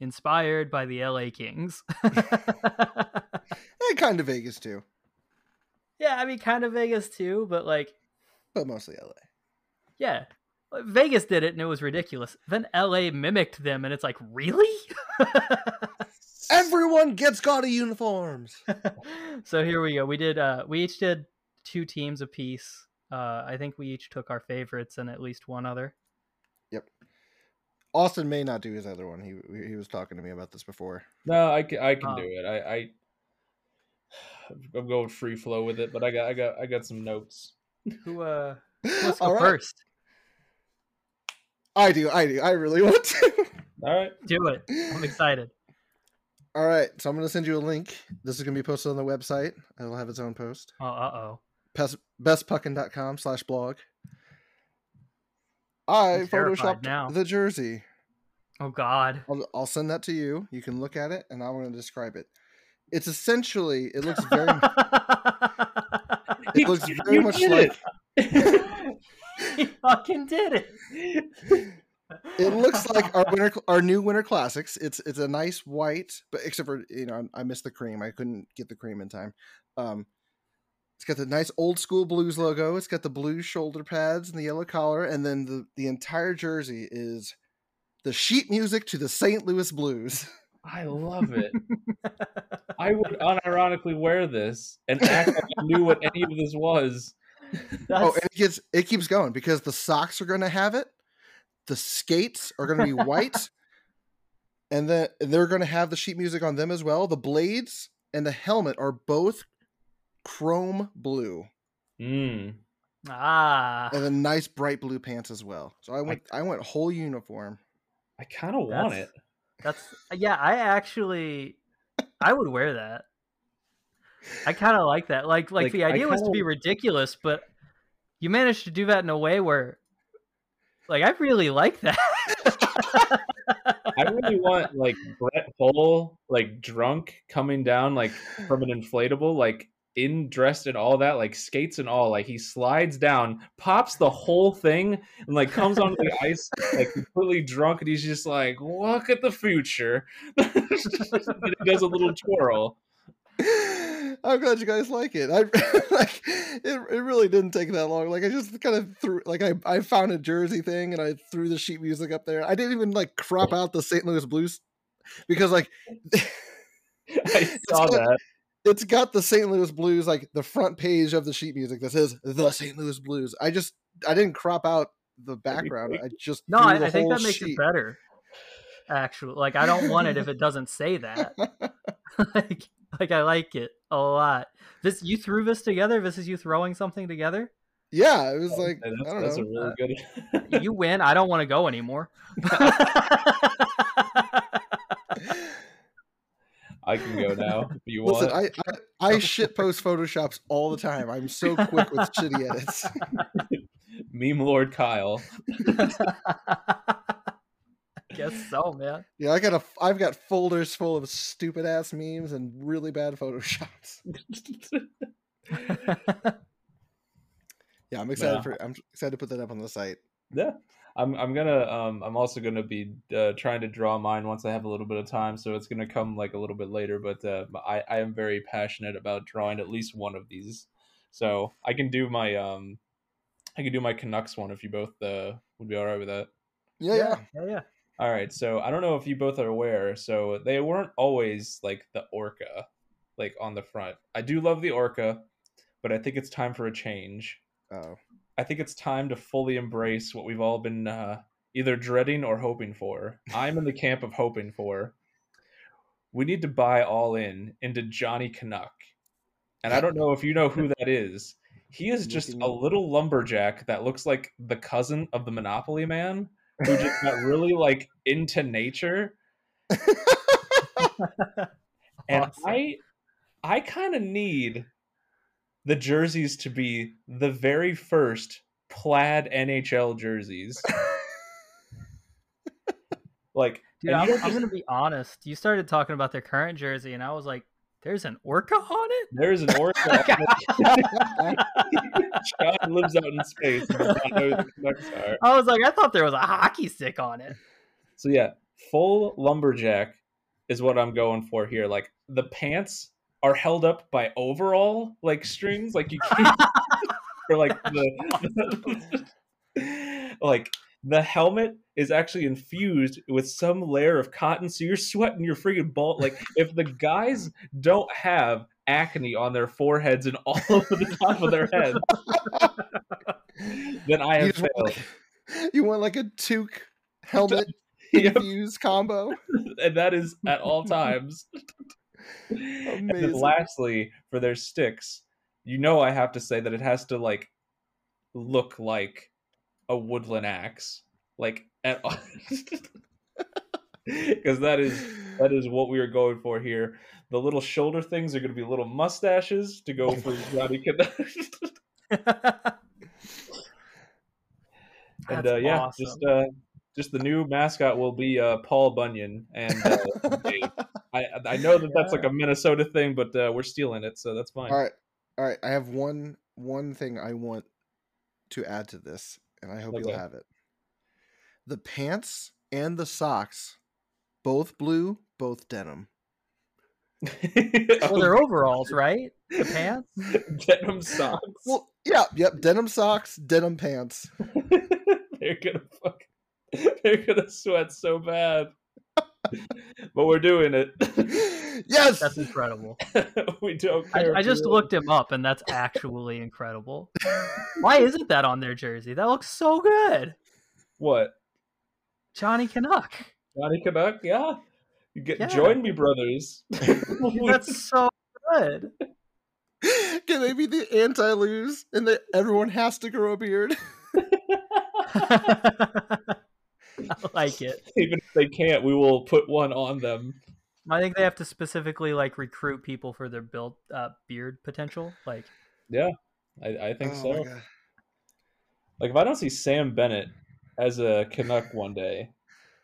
inspired by the LA Kings. And kind of Vegas too, yeah, I mean, kind of Vegas too, but like, but mostly LA. yeah, Vegas did it and it was ridiculous. Then LA mimicked them, and it's like, really? Everyone gets gaudy uniforms. so here we go. We did. Uh, we each did two teams apiece. Uh, I think we each took our favorites and at least one other. Austin may not do his other one. He he was talking to me about this before. No, I can, I can Oh. do it. I, I I'm going free flow with it, but I got I got I got some notes. Who uh, who wants to go right. first? I do. I do. I really want to. All right. Do it. I'm excited. All right. So I'm going to send you a link. This is going to be posted on the website. It'll have its own post. Oh, uh oh. Best, bestpuckin.com slash blog. I I'm photoshopped now. the jersey. Oh God. I'll, I'll send that to you. You can look at it, and I'm going to describe it. It's essentially. It looks very. it looks very you much like. it. he fucking did it. It looks like our winter, our new winter classics. It's it's a nice white, but except for you know I missed the cream. I couldn't get the cream in time. Um, it's got the nice old school Blues logo. It's got the blue shoulder pads and the yellow collar, and then the the entire jersey is the sheet music to the St. Louis Blues. I love it. I would unironically wear this and act like I knew what any of this was. That's, Oh, and it gets it keeps going because the socks are going to have it. The skates are going to be white, and then and they're going to have the sheet music on them as well. The blades and the helmet are both chrome blue, Mm. ah. and then nice bright blue pants as well. So I went I went whole uniform. I kind of want it. That's yeah. I actually, I would wear that. I kind of like that. Like, like, Like, the I idea was to be ridiculous, but you managed to do that in a way where, like, I really like that. I really want like Brett Hull, like drunk, coming down like from an inflatable, like in dressed and all that, like skates and all. Like he slides down, pops the whole thing, and like comes onto the ice like completely drunk, and he's just like, "Look at the future." and he does a little twirl. I'm glad you guys like it. I like it. It really didn't take that long. Like I just kind of threw, like I I found a Jersey thing and I threw the sheet music up there. I didn't even like crop out the St. Louis Blues because like I saw that. It's got the St. Louis Blues like the front page of the sheet music that says the St. Louis Blues. I just I didn't crop out the background. I just no, I, I think that makes sheet. it better. Actually, like, I don't want it if it doesn't say that. like, like I like it a lot. This you threw this together. This is you throwing something together. Yeah, it was oh, like Hey, that's, I don't that's know. a really good. you win. I don't want to go anymore. I can go now if you Listen, want. I, I I shit post photoshops all the time. I'm so quick with shitty edits. Meme Lord Kyle. Guess so, man. Yeah, I got a I've got folders full of stupid ass memes and really bad photoshops. Yeah, I'm excited Yeah. for I'm excited to put that up on the site. Yeah, I'm. I'm gonna. Um, I'm also gonna be uh, trying to draw mine once I have a little bit of time. So it's gonna come like a little bit later. But uh, I, I am very passionate about drawing at least one of these. So I can do my um, I can do my Canucks one if you both uh would be all right with that. Yeah, yeah. yeah, yeah. All right. So I don't know if you both are aware. So they weren't always like the orca, like on the front. I do love the orca, but I think it's time for a change. Oh. I think it's time to fully embrace what we've all been uh, either dreading or hoping for. I'm in the camp of hoping for. We need to buy all in into Johnny Canuck. And I don't know if you know who that is. He is just a little lumberjack that looks like the cousin of the Monopoly man who just got really like into nature. And Awesome. I I kind of need the jerseys to be the very first plaid NHL jerseys. like Dude, I'm, don't I'm gonna be honest. You started talking about their current jersey, and I was like, "There's an orca on it." there's an orca. John lives out in space. and does not know who the Canucks are. I was like, I thought there was a hockey stick on it. So yeah, full lumberjack is what I'm going for here. Like the pants are held up by overall like strings, like you can't or like the like the helmet is actually infused with some layer of cotton, so you're sweating your freaking ball. Like if the guys don't have acne on their foreheads and all over the top of their heads, then I You, have just want, failed. like, you want like a toque helmet Yep. infused combo? and that is at all times. And then lastly, for their sticks, you know I have to say that it has to like look like a woodland axe, like at all, because that is that is what we are going for here. The little shoulder things are going to be little mustaches to go for Johnny Canuck. and uh, yeah, awesome. just uh, just the new mascot will be uh, Paul Bunyan, and uh. I I know that that's like a Minnesota thing, but uh, we're stealing it, so that's fine. All right, all right. I have one one thing I want to add to this, and I hope you'll have it. The pants and the socks, both blue, both denim. well, they're overalls, right? The pants. denim socks. Well, yeah, yep. Denim socks, denim pants. they're gonna fuck. They're gonna sweat so bad, but we're doing it. yes. That's incredible. we don't. I, Care I if just we- looked him up, and that's actually incredible. Why isn't that on their jersey? That looks so good. What Johnny Canuck. Johnny Canuck? Yeah, you get Yeah. join me, brothers. That's so good. Can they be the anti-lose and that everyone has to grow a beard? I like it. Even if they can't, we will put one on them. I think they have to specifically like recruit people for their build uh, beard potential. Like, I, I think Oh so. Like if I don't see Sam Bennett as a Canuck one day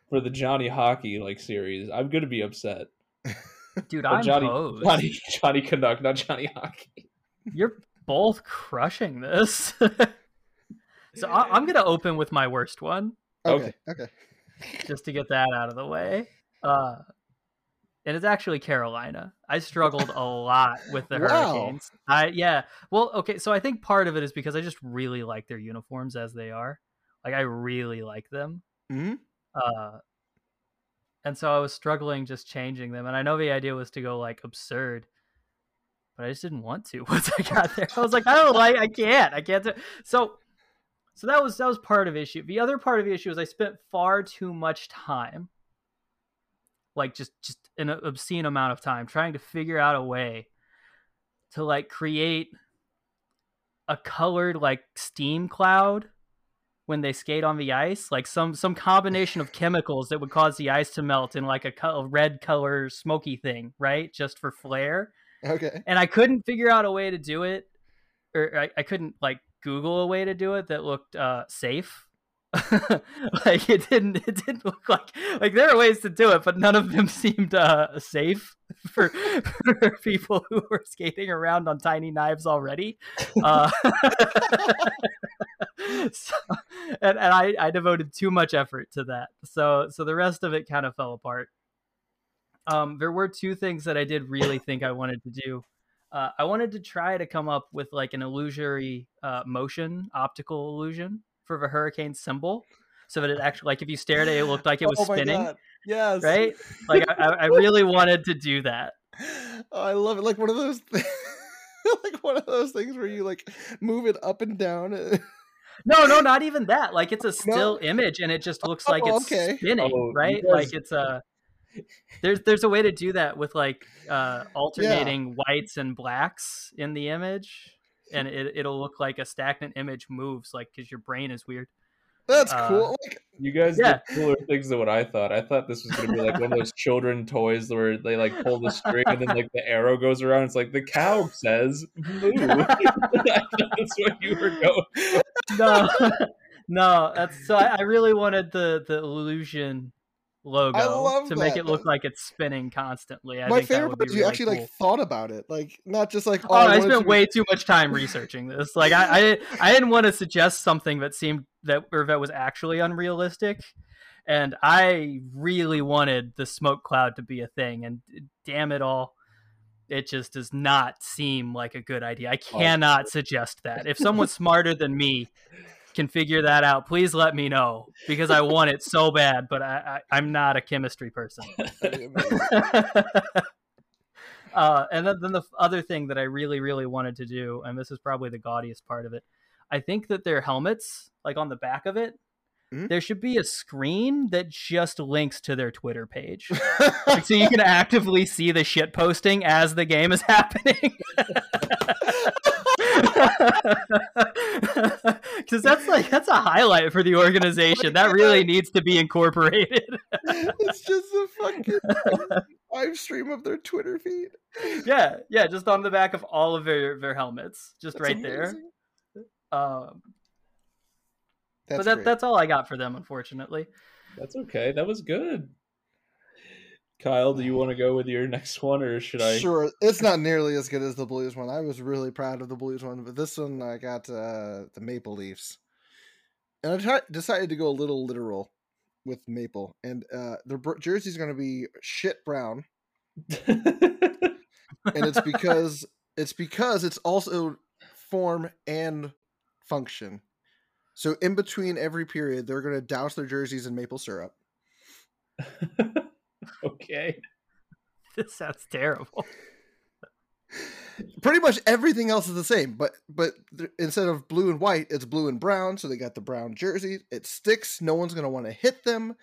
for the Johnny Hockey like series, I'm gonna be upset. dude, I'm Johnny, posed. Johnny Johnny Canuck, not Johnny Hockey. You're both crushing this. so I, I'm gonna open with my worst one Okay. Okay. just to get that out of the way. Uh, and it's actually Carolina. I struggled a lot with the Wow. Hurricanes. I yeah. Well, okay. So I think part of it is because I just really like their uniforms as they are. Like I really like them. hmm Uh, and so I was struggling just changing them. And I know the idea was to go like absurd, but I just didn't want to once I got there. I was like, I don't like, I can't, I can't. Do... So, so that was that was part of the issue. The other part of the issue is I spent far too much time, like just just an obscene amount of time trying to figure out a way to like create a colored like steam cloud when they skate on the ice, like some some combination of chemicals that would cause the ice to melt in like a, co- a red color smoky thing, right? Just for flair. Okay. And I couldn't figure out a way to do it, or I, I couldn't like Google a way to do it that looked uh, safe. like it didn't it didn't look like like there are ways to do it, but none of them seemed uh, safe for, for people who were skating around on tiny knives already. Uh, so, and, and I, I devoted too much effort to that. So so the rest of it kind of fell apart. Um, there were two things that I did really think I wanted to do. Uh, I wanted to try to come up with like an illusory uh, motion, optical illusion for the hurricane symbol, so that it actually like if you stared at it, it looked like it was Oh spinning, God. Yes. right? Like I, I I really wanted to do that. Oh, I love it. Like one of those things. like one of those things where you like move it up and down. No, no, not even that. Like it's a still image, and it just looks like Oh, it's okay. spinning, Oh, right? guys- Like it's a. There's there's a way to do that with like uh, alternating whites and blacks in the image, and it it'll look like a stagnant image moves, like because your brain is weird. That's Uh, cool. Like You guys Yeah. did cooler things than what I thought. I thought this was gonna be like one of those children toys where they like pull the string and then like the arrow goes around. It's like the cow says moo. I thought that's what you were going. no, no. That's so. I, I really wanted the the illusion logo to make it look like it's spinning constantly. I my favorite part is you really actually cool. like thought about it. Like not just like Oh, oh I I spent to- way too much time researching this. Like I, I, I didn't want to suggest something that seemed that or that was actually unrealistic, and I really wanted the smoke cloud to be a thing. And damn it all, it just does not seem like a good idea. I oh, cannot suggest that. If someone smarter than me can figure that out, please let me know because I want it so bad. But I, I I'm not a chemistry person. uh, and then, then the other thing that I really, really wanted to do, and this is probably the gaudiest part of it, I think that their helmets, like on the back of it, Mhm. there should be a screen that just links to their Twitter page, like, so you can actively see the shit posting as the game is happening. Because that's like that's a highlight for the organization. That really needs to be incorporated. it's just a fucking live stream of their Twitter feed. yeah, yeah, just on the back of all of their their helmets, just That's right there. amazing. Um, That's but that great. that's all I got for them, unfortunately. That's okay. That was good. Kyle, do you want to go with your next one, or should I? Sure, it's not nearly as good as the Blues one. I was really proud of the Blues one, but this one I got uh, the Maple Leafs, and I tried, decided to go a little literal with Maple, and uh, their br- jersey's going to be shit brown, and it's because it's because it's also form and function. So in between every period, they're going to douse their jerseys in maple syrup. okay. This sounds terrible. pretty much everything else is the same but but th- instead of blue and white it's blue and brown so they got the brown jerseys it sticks no one's going to want to hit them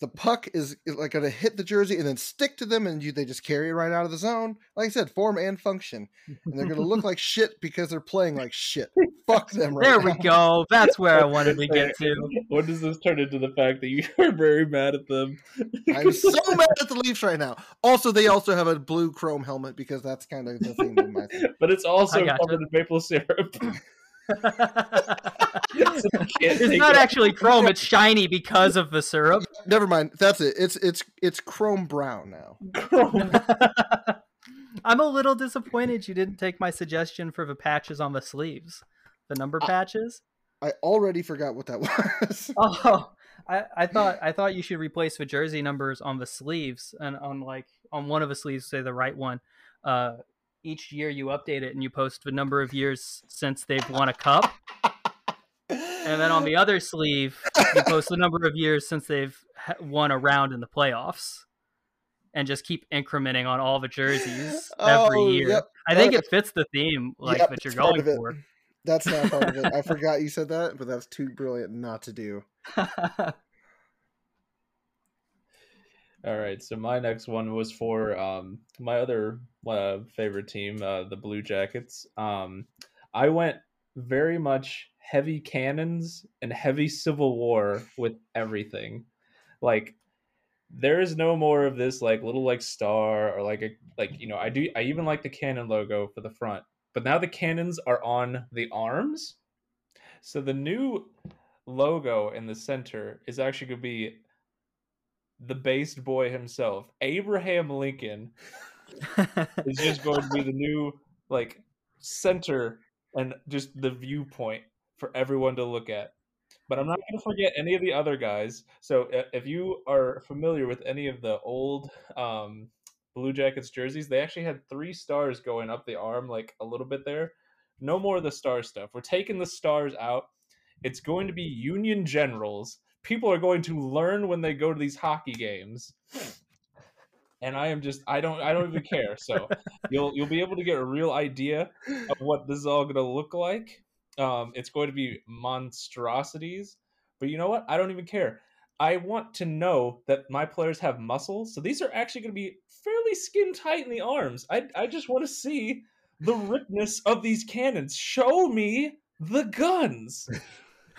the puck is, is like going to hit the jersey and then stick to them and you they just carry it right out of the zone like i said form and function and they're going to look like shit because they're playing like shit fuck them right There we go. That's where I wanted to get to. When does this turn into the fact that you are very mad at them? i'm so mad at the leafs right now also they also have a blue chrome helmet because that's kind of the thing in my thing. but it's also I gotcha. covered in maple syrup. So you can't it's not it- actually chrome. It's shiny because of the syrup. never mind that's it it's it's it's chrome brown now I'm a little disappointed you didn't take my suggestion for the patches on the sleeves, the number I- patches. i already forgot what that was Oh, I, I thought I thought you should replace the jersey numbers on the sleeves and on like on one of the sleeves, say the right one. Uh, each year you update it and you post the number of years since they've won a cup, and then on the other sleeve you post the number of years since they've won a round in the playoffs, and just keep incrementing on all the jerseys every Oh, year. yep. I think it fits the theme like Yep, that you're going for. That's not part of it. I forgot you said that, but that's too brilliant not to do. All right, so my next one was for um, my other uh, favorite team, uh, the Blue Jackets. Um, I went very much heavy cannons and heavy Civil War with everything. Like there is no more of this like little like star or like a like you know I do I even like the cannon logo for the front, but now the cannons are on the arms. So the new logo in the center is actually going to be the based boy himself, Abraham Lincoln, is just going to be the new like center and just the viewpoint for everyone to look at. But I'm not going to forget any of the other guys. So if you are familiar with any of the old um, Blue Jackets jerseys, they actually had three stars going up the arm, like a little bit there. No more of the star stuff. We're taking the stars out. It's going to be Union Generals. People are going to learn when they go to these hockey games. And I am just I don't I don't even care. So you'll you'll be able to get a real idea of what this is all going to look like. Um, it's going to be monstrosities, but you know what? I don't even care. I want to know that my players have muscles, so these are actually going to be fairly skin tight in the arms. I I just want to see the ripness of these cannons. Show me the guns.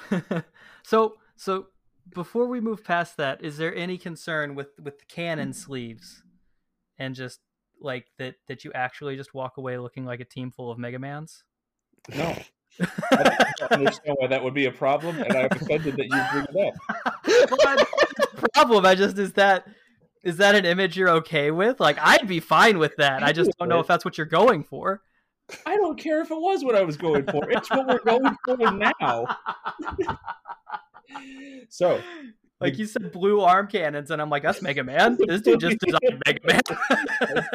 so so before we move past that, is there any concern with with the cannon sleeves and just like that that you actually just walk away looking like a team full of Mega Mans? No. I don't understand why that would be a problem, and I'm offended that you bring it up. well, problem, I just is that is that an image you're okay with? Like, I'd be fine with that. I just don't know if that's what you're going for. I don't care if it was what I was going for. It's what we're going for now. so, like you said, blue arm cannons, and I'm like, that's Mega Man. This dude just designed Mega Man.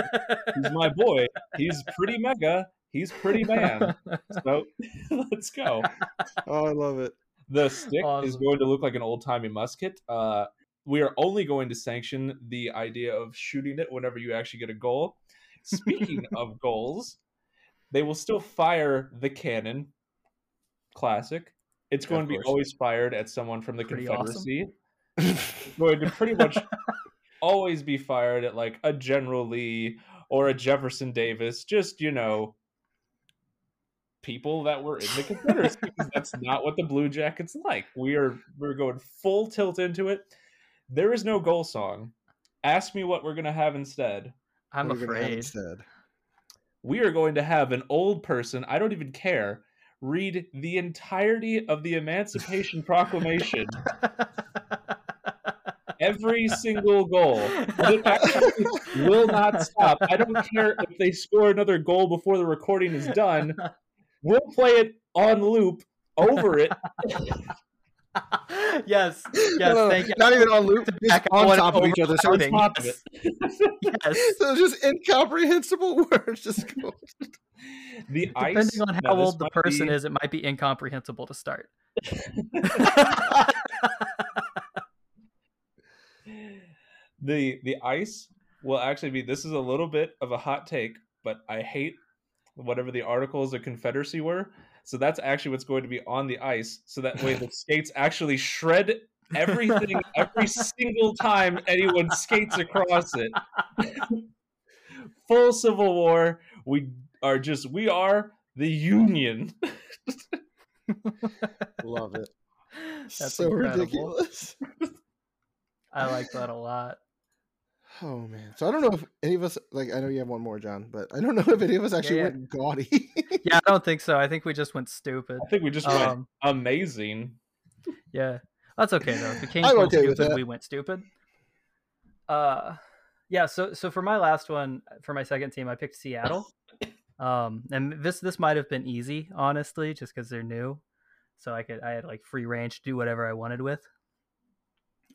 He's my boy. He's pretty mega. He's pretty man. So let's go. Oh, I love it. The stick awesome. is going to look like an old timey musket. Uh, we are only going to sanction the idea of shooting it whenever you actually get a goal. Speaking of goals, they will still fire the cannon. Classic. It's going to be always fired at someone from the pretty Confederacy. Awesome. going to pretty much always be fired at like a General Lee or a Jefferson Davis. Just you know, people that were in the Confederacy. that's not what the Blue Jackets like. We are we're going full tilt into it. There is no goal song. Ask me what we're gonna have instead. I'm afraid. Instead. We are going to have an old person. I don't even care. Read the entirety of the Emancipation Proclamation. Every single goal. it will not stop. I don't care if they score another goal before the recording is done we'll play it on loop over it. yes, yes, no, thank you. Not even on loop, just on top of each other. So it's top of it. yes. So just incomprehensible words just go. The Depending ice, on how old the person be... is, it might be incomprehensible to start. The the ice will actually be this is a little bit of a hot take, but I hate whatever the articles of Confederacy were. So that's actually what's going to be on the ice. So that way the skates actually shred everything every single time anyone skates across it. Full Civil War. We are just we are the Union. Love it. That's so incredible. ridiculous. I like that a lot. Oh man. So I don't know if any of us like I know you have one more, John, but I don't know if any of us actually yeah, yeah. went gaudy. yeah, I don't think so. I think we just went stupid. I think we just um, went amazing. Yeah. That's okay though. The Kings went okay stupid, we went stupid. Uh yeah, so so for my last one, for my second team, I picked Seattle. Um and this this might have been easy, honestly, just because they're new. So I could I had like free range to do whatever I wanted with.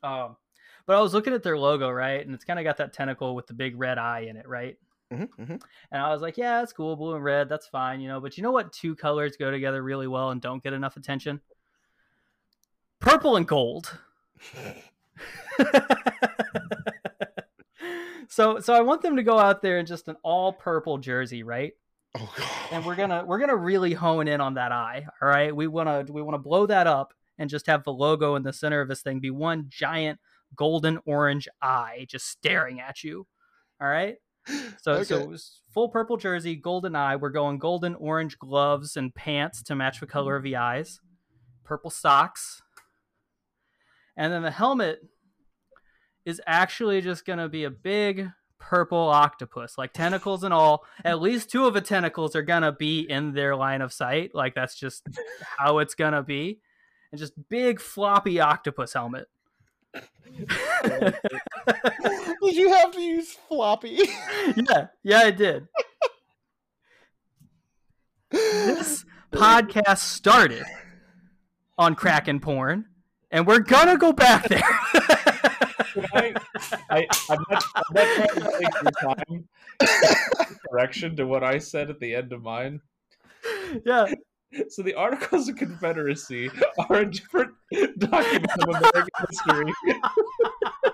Um but I was looking at their logo, right, and it's kind of got that tentacle with the big red eye in it, right? Mm-hmm, mm-hmm. And I was like, yeah, that's cool, blue and red, that's fine, you know. But you know what? Two colors go together really well and don't get enough attention. Purple and gold. so, so I want them to go out there in just an all purple jersey, right? Oh, God. And we're gonna we're gonna really hone in on that eye. All right, we wanna we wanna blow that up and just have the logo in the center of this thing be one giant golden orange eye just staring at you. All right. So so it was full purple jersey, golden eye. We're going golden orange gloves and pants to match the color of the eyes. Purple socks. And then the helmet is actually just gonna be a big purple octopus, like tentacles and all. At least two of the tentacles are gonna be in their line of sight. Like that's just how it's gonna be. And just big floppy octopus helmet. Did you have to use floppy? yeah, yeah, I did. This podcast started on crack and porn, and we're gonna go back there. I, I, I'm not, I'm not trying to take your time. Correction to what I said at the end of mine. yeah, So the Articles of Confederacy are a different document of American history.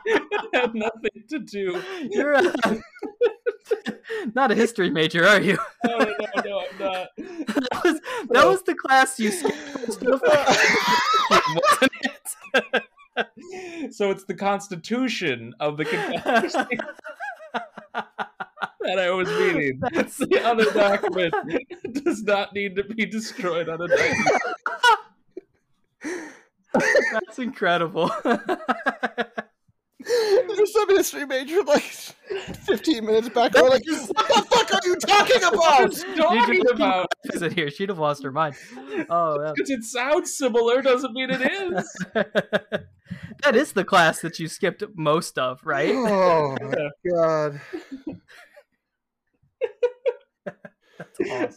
it had nothing to do. you're a, not a history major, are you? No, no, no, no, I'm not. That was, that was the class you skipped it? So it's the Constitution of the Confederacy that I was reading. That's- The other document does not need to be destroyed on a day. That's incredible. There's some history major like 15 minutes back. We're like, what the fuck are you talking about? You talking about? keep it here. She'd have lost her mind. Oh, man. Because it sounds similar doesn't mean it is. that is the class that you skipped most of, right? Oh my god.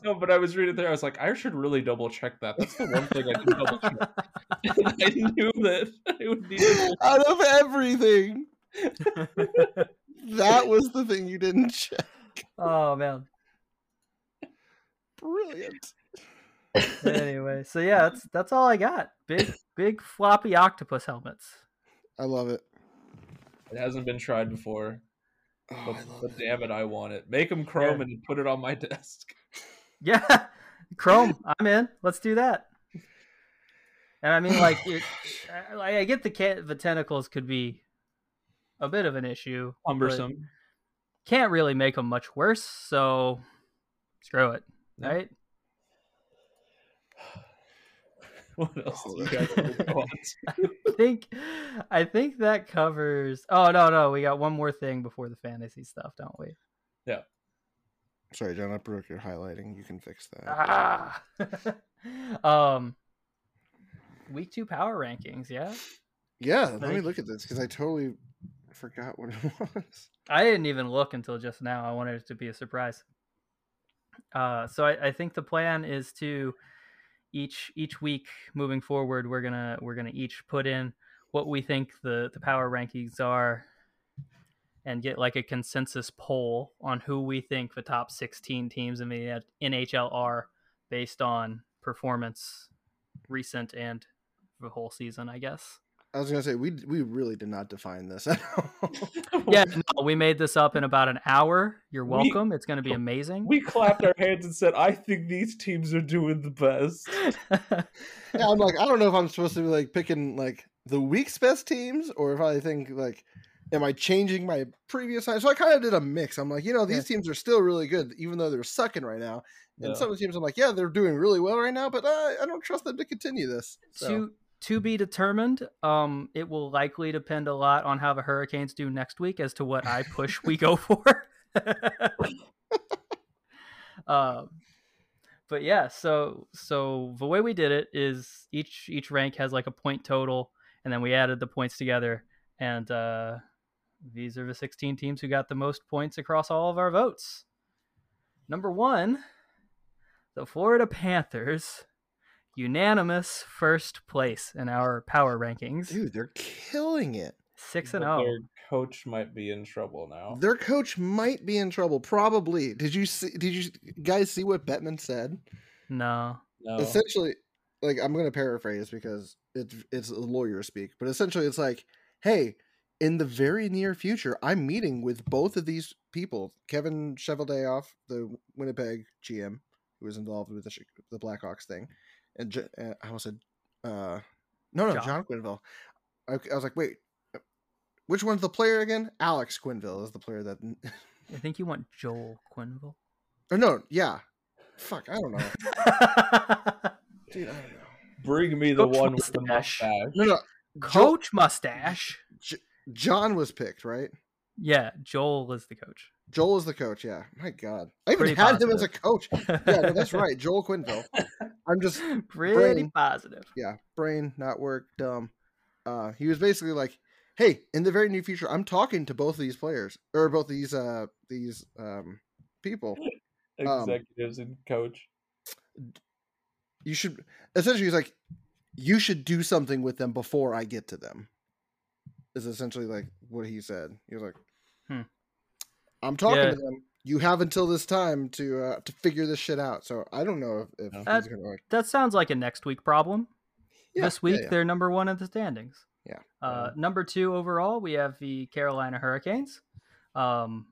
No, but I was reading there. I was like, I should really double check that. That's the one thing I didn't double check. I knew that I would need to. Out of everything, that was the thing you didn't check. oh man. Brilliant. Anyway, so yeah, that's that's all I got. Big big floppy octopus helmets. I love it. It hasn't been tried before, Oh, but, but damn it, I want it. Make them chrome Yeah. and put it on my desk. Yeah, Chrome, I'm in. Let's do that. And I mean, like, it, I- I get the ca- the tentacles could be a bit of an issue. but Cumbersome. Can't really make them much worse. So screw it. Yeah. Right? What else do you guys want to go on to? I think I think that covers. Oh no, no, we got one more thing before the fantasy stuff, don't we? Yeah. Sorry, John. I broke your highlighting. You can fix that. Ah. um, week two power rankings. Yeah, Yeah, let me look at this because I totally forgot what it was. I didn't even look until just now. I wanted it to be a surprise. Uh, so I, I think the plan is to each each week moving forward, we're gonna we're gonna each put in what we think the the power rankings are, and get like a consensus poll on who we think the top sixteen teams in the NHL are based on performance, recent and the whole season, I guess. I was gonna say we we really did not define this at all. Yeah, no, we made this up in about an hour. You're We- welcome. it's going to be amazing. We clapped our hands and said, "I think these teams are doing the best." yeah, I'm like, I don't know if I'm supposed to be like picking like the week's best teams or if I think like, am I changing my previous time? So I kind of did a mix. I'm like, you know, these Yeah. teams are still really good, even though they're sucking right now. And Yeah. some of the teams, I'm like, yeah, they're doing really well right now, but uh, I don't trust them to continue this. So, to to be determined. Um, it will likely depend a lot on how the Hurricanes do next week as to what I push we go for. um, but yeah, so so the way we did it is each each rank has like a point total, and then we added the points together, and uh, these are the 16 teams who got the most points across all of our votes. Number one, the Florida Panthers unanimous first place in our power rankings. dude, they're killing it. Six and oh. zero. Their coach might be in trouble now. Their coach might be in trouble. Probably. Did you see? Did you guys see what Bettman said? No. No. essentially like i'm going to paraphrase because it's it's a lawyer speak but essentially it's like hey in the very near future i'm meeting with both of these people kevin cheveldayoff the winnipeg gm who was involved with the, the blackhawks thing and J- uh, i almost said uh no no John. john, Quenneville I, I was like wait which one's the player again alex Quenneville is the player that I think you want Joel Quenneville. Or no, yeah. Fuck, I don't know, dude. I don't know. Bring me the Coach one with the Mustache. mustache. No, no. Coach Mustache. John was picked, right? Yeah, Joel is the coach. Joel is the coach. Yeah. My God, I even Pretty had him as a coach. Yeah, no, that's right. Joel Quenneville. I'm just Pretty Brain. positive. yeah, brain not work, dumb. Uh, he was basically like, "Hey, in the very near future, I'm talking to both of these players or both these uh these um people. Um, Executives and coach. You should essentially he's like, you should do something with them before I get to them." Is essentially like what he said. He was like, Hmm. "I'm talking Yeah. to them. You have until this time to uh to figure this shit out." So I don't know if, if like. That sounds like a next week problem. Yeah, this week yeah. they're number one in the standings. Yeah. Uh, number two overall, we have the Carolina Hurricanes. Um,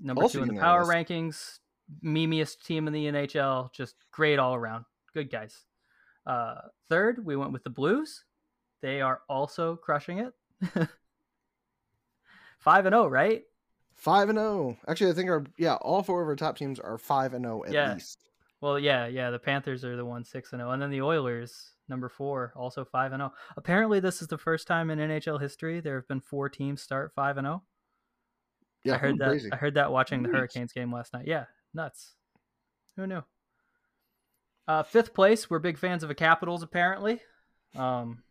number Also two in the power unanimous. rankings, memeiest team in the NHL, just great all around. Good guys. Uh, third, we went with the Blues. They are also crushing it. Five and zero, right? Five and zero. Actually, I think our yeah, all four of our top teams are five and zero at Yeah. least. Well, yeah, yeah. The Panthers are the one six and zero, and then the Oilers, number four, also five and zero. Apparently, this is the first time in NHL history there have been four teams start five and zero. Yeah, I heard that. crazy. I heard that watching the Hurricanes game last night. Yeah, nuts. Who knew? Uh, fifth place. We're big fans of the Capitals, apparently. Um,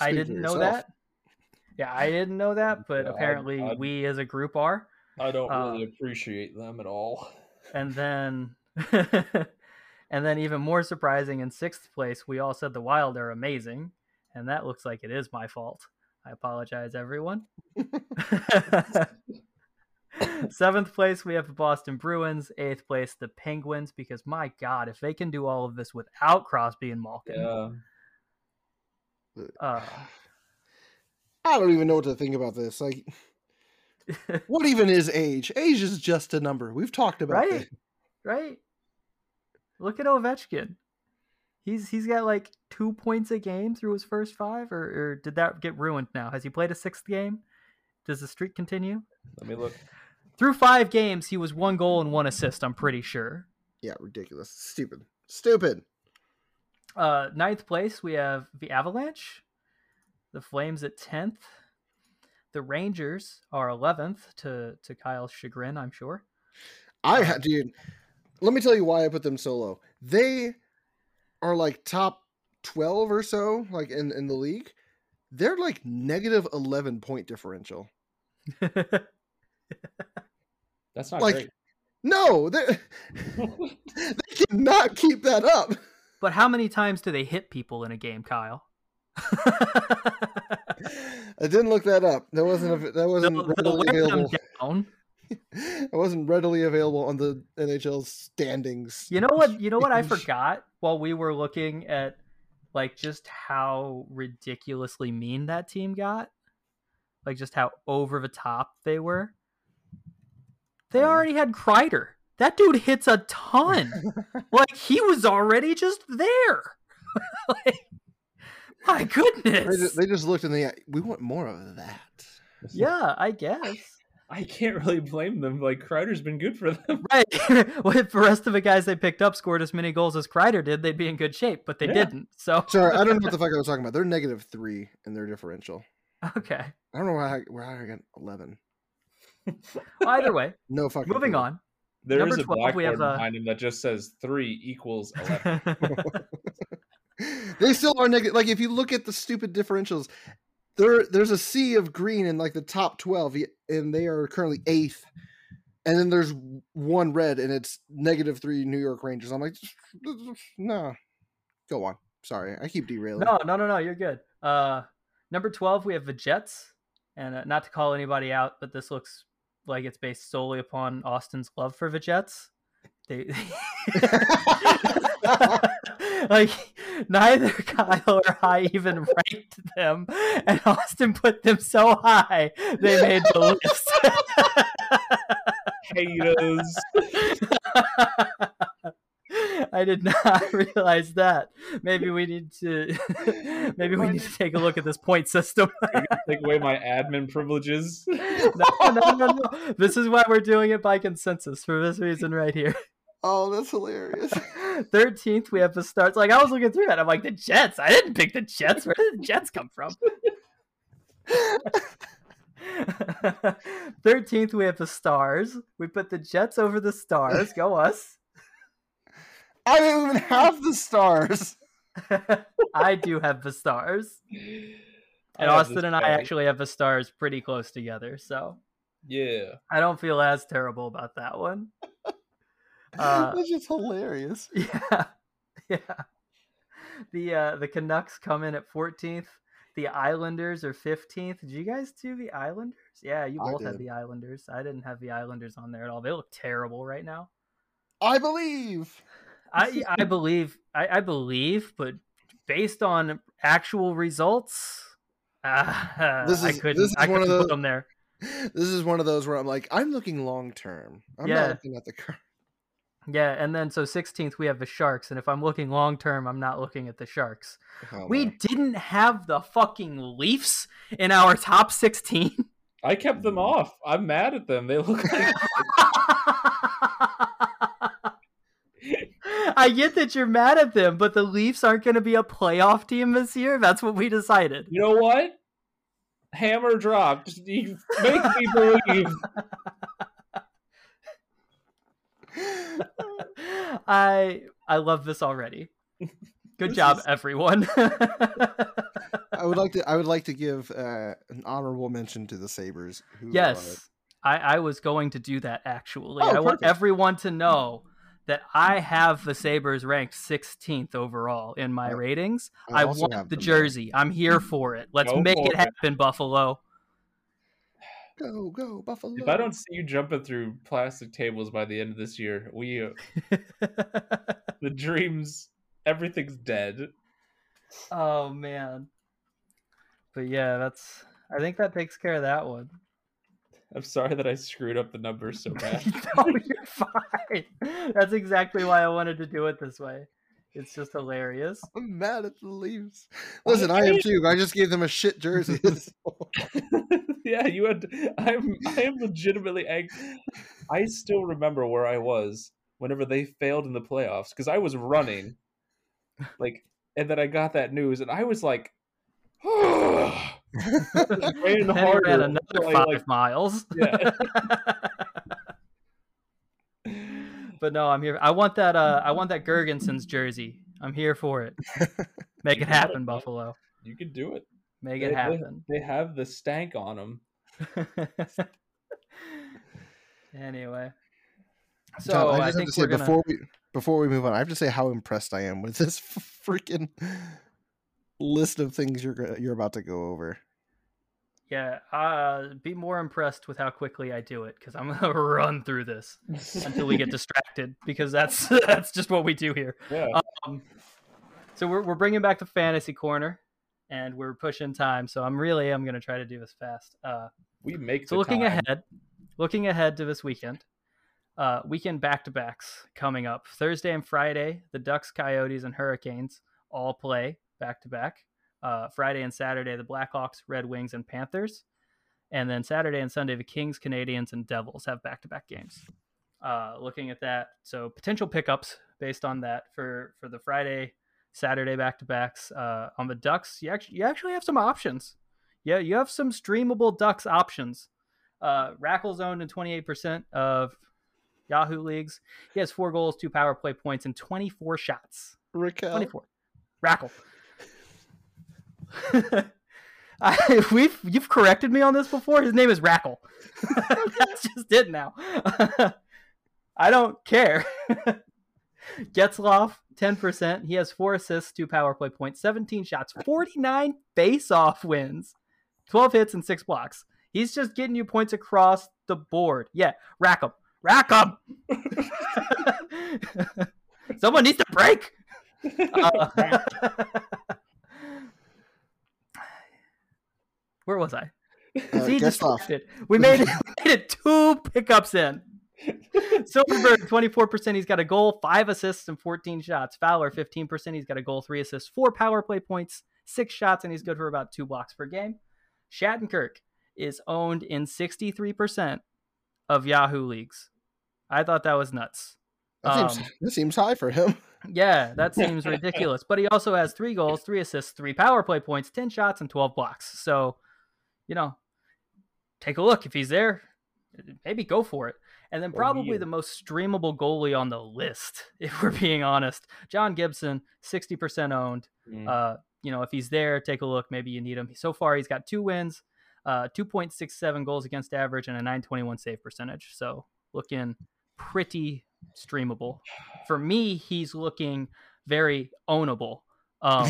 I didn't know that. Yeah, I didn't know that, but Yeah, I- apparently I- we as a group are. I don't really appreciate them at all. And then, and then even more surprising, in sixth place, we all said the Wild are amazing, and that looks like it is my fault. I apologize, everyone. Seventh place, we have the Boston Bruins. Eighth place, the Penguins, because my God, if they can do all of this without Crosby and Malkin, Yeah. uh, I don't even know what to think about this. Like, what even is age? Age is just a number. We've talked about right, this. right. Look at Ovechkin. He's he's got like two points a game through his first five, or, or did that get ruined now? Has he played a sixth game? Does the streak continue? Let me look. Through five games, he was one goal and one assist. I'm pretty sure. Yeah, ridiculous. Stupid. Stupid. Uh, ninth place, we have the Avalanche. The Flames at tenth. The Rangers are eleventh to to Kyle's chagrin, I'm sure. I uh, had dude. Let me tell you why I put them so low. They are like top twelve or so, like in in the league. They're like negative eleven point differential. That's not Like- great. No, they they cannot keep that up. but how many times do they hit people in a game, Kyle? I didn't look that up. That wasn't a, that wasn't they'll readily them available. down. It wasn't readily available on the NHL standings. You know what? You know what I forgot while we were looking at like just how ridiculously mean that team got, like just how over the top they were. They uh-huh. already had Kreider. That dude hits a ton. like he was already just there. like, my They goodness. just, they just looked in the. We want more of that. yeah, I guess. I can't really blame them. Like Kreider's been good for them. Right. well, if the rest of the guys they picked up scored as many goals as Kreider did, they'd be in good shape, but they Yeah. didn't. So Sorry, I don't know what the fuck I was talking about. They're negative three in their differential. okay. I don't know why I, where I got eleven. Either way, No fucking. moving clue. on. There is Number a 12, we blackboard have, uh, behind him that just says three equals eleven. They still are negative. Like if you look at the stupid differentials, there there's a sea of green in like the top twelve, and they are currently eighth. And then there's one red, and it's negative three New York Rangers. I'm like, no, go on. Sorry, I keep derailing. no, no, no, no. You're good. Uh, number twelve, we have the Jets, and uh, not to call anybody out, but this looks like it's based solely upon Austin's love for the Jets. They like neither Kyle or I even ranked them, and Austin put them so high they made the list. Haters. I I did not realize that. Maybe we need to maybe we need to take a look at this point system. Take away my admin privileges. no, no, no, no. This is why we're doing it by consensus for this reason right here. Oh, that's hilarious. 13th, we have the starts. Like, I was looking through that. I'm like, the Jets. I didn't pick the Jets. Where did the Jets come from? 13th, we have the Stars. We put the Jets over the Stars. Go us. I don't even have the stars. I do have the Stars. And Austin and I actually have the Stars pretty close together. So Yeah. I don't feel as terrible about that one. Uh, That's just hilarious. Yeah, yeah. The uh, the Canucks come in at 14th. The Islanders are 15th. Did you guys do the Islanders? Yeah, you both had the Islanders. I didn't have the Islanders on there at all. They look terrible right now. I believe. I I believe I, I believe, but based on actual results, uh, This I is- couldn't this is I one of those- put them there. This is one of those where I'm like, I'm looking long term. I'm Yeah. not looking at the current. Yeah, and then so 16th we have the Sharks, and if I'm looking long term, I'm not looking at the Sharks. Oh, We no. didn't have the fucking Leafs in our top 16. I kept them mm. off. I'm mad at them. They look like I get that you're mad at them, but the Leafs aren't going to be a playoff team this year. That's what we decided. You know what? Hammer drop. Just you make me believe. I I love this already. Good This job, is- everyone. I would like to. I would like to give uh, an honorable mention to the Sabres. Yes, I, I was going to do that actually. Oh, I want everyone to know that I have the Sabres ranked 16th overall in my I- ratings. I I, want the them there. jersey. I'm here for it. Let's Go make it it. happen, Buffalo. Go go Buffalo. If I don't see you jumping through plastic tables by the end of this year, we uh, the dreams, everything's dead. oh man. But yeah, that's I think that takes care of that one. I'm sorry that I screwed up the numbers so bad. no, you're fine. That's exactly why I wanted to do it this way. It's just hilarious. I'm mad at the Leafs. Listen, I am too. I just gave them a shit jersey. yeah, you had. I'm. I am legitimately angry. I still remember where I was whenever they failed in the playoffs because I was running, like, and then I got that news, and I was like, ran he ran another five like, miles. yeah. But no, I'm here. I want that. Uh, I want that Girgensons jersey. I'm here for it. Make it got it, happen. Buffalo. You could do it. Make They- it happen. They have the stank on them. anyway, so John, I I, just have think to say we're gonna. before we before we move on, I have to say how impressed I am with this freaking list of things you're you're about to go over. Yeah, uh, be more impressed with how quickly I do it because I'm gonna run through this until we get distracted because that's that's just what we do here. yeah. Um, so we're we're bringing back the fantasy corner, and we're pushing time. So I'm really I'm gonna try to do this fast. Uh, We make so looking time. ahead, looking ahead to this weekend, uh, weekend back to backs coming up Thursday and Friday. The Ducks, Coyotes, and Hurricanes all play back to back. Uh, Friday and Saturday, the Blackhawks, Red Wings, and Panthers, and then Saturday and Sunday, the Kings, Canadiens, and Devils have back to back games. Uh, looking at that, so potential pickups based on that for for the Friday, Saturday back to backs. Uh, on the Ducks, you actually you actually have some options. Yeah, you have some streamable Ducks options. Uh, Rackle's owned in 28% of Yahoo leagues. He has four goals, two power play points, and 24 shots. Raquel. 24. Rackle. I, we've you've corrected me on this before. His name is Rackle. That's just it now. I don't care. Getzlaf, 10%. He has four assists, two power play points, 17 shots, 49 face-off wins, 12 hits, and six blocks. He's just getting you points across the board. Yeah, rack him. Rack him. Someone needs to break. Uh, where was I? Uh, See, distracted. We made it. We made it two pickups in. Silfverberg, 24%. He's got a goal, five assists, and 14 shots. Fowler, 15%. He's got a goal, three assists, four power play points, six shots, and he's good for about two blocks per game. Shattenkirk is owned in 63% of Yahoo leagues. I thought that was nuts. That seems, Um, that seems high for him. Yeah, that seems ridiculous. But he also has three goals, three assists, three power play points, 10 shots, and 12 blocks. So, you know, take a look. If he's there, maybe go for it. And then probably the most streamable goalie on the list, if we're being honest, John Gibson, 60% owned. Mm. Uh, you know, if he's there, take a look. Maybe you need him. So far, he's got two wins, uh, 2.67 goals against average, and a 921 save percentage. So looking pretty streamable. For me, he's looking very ownable. Um,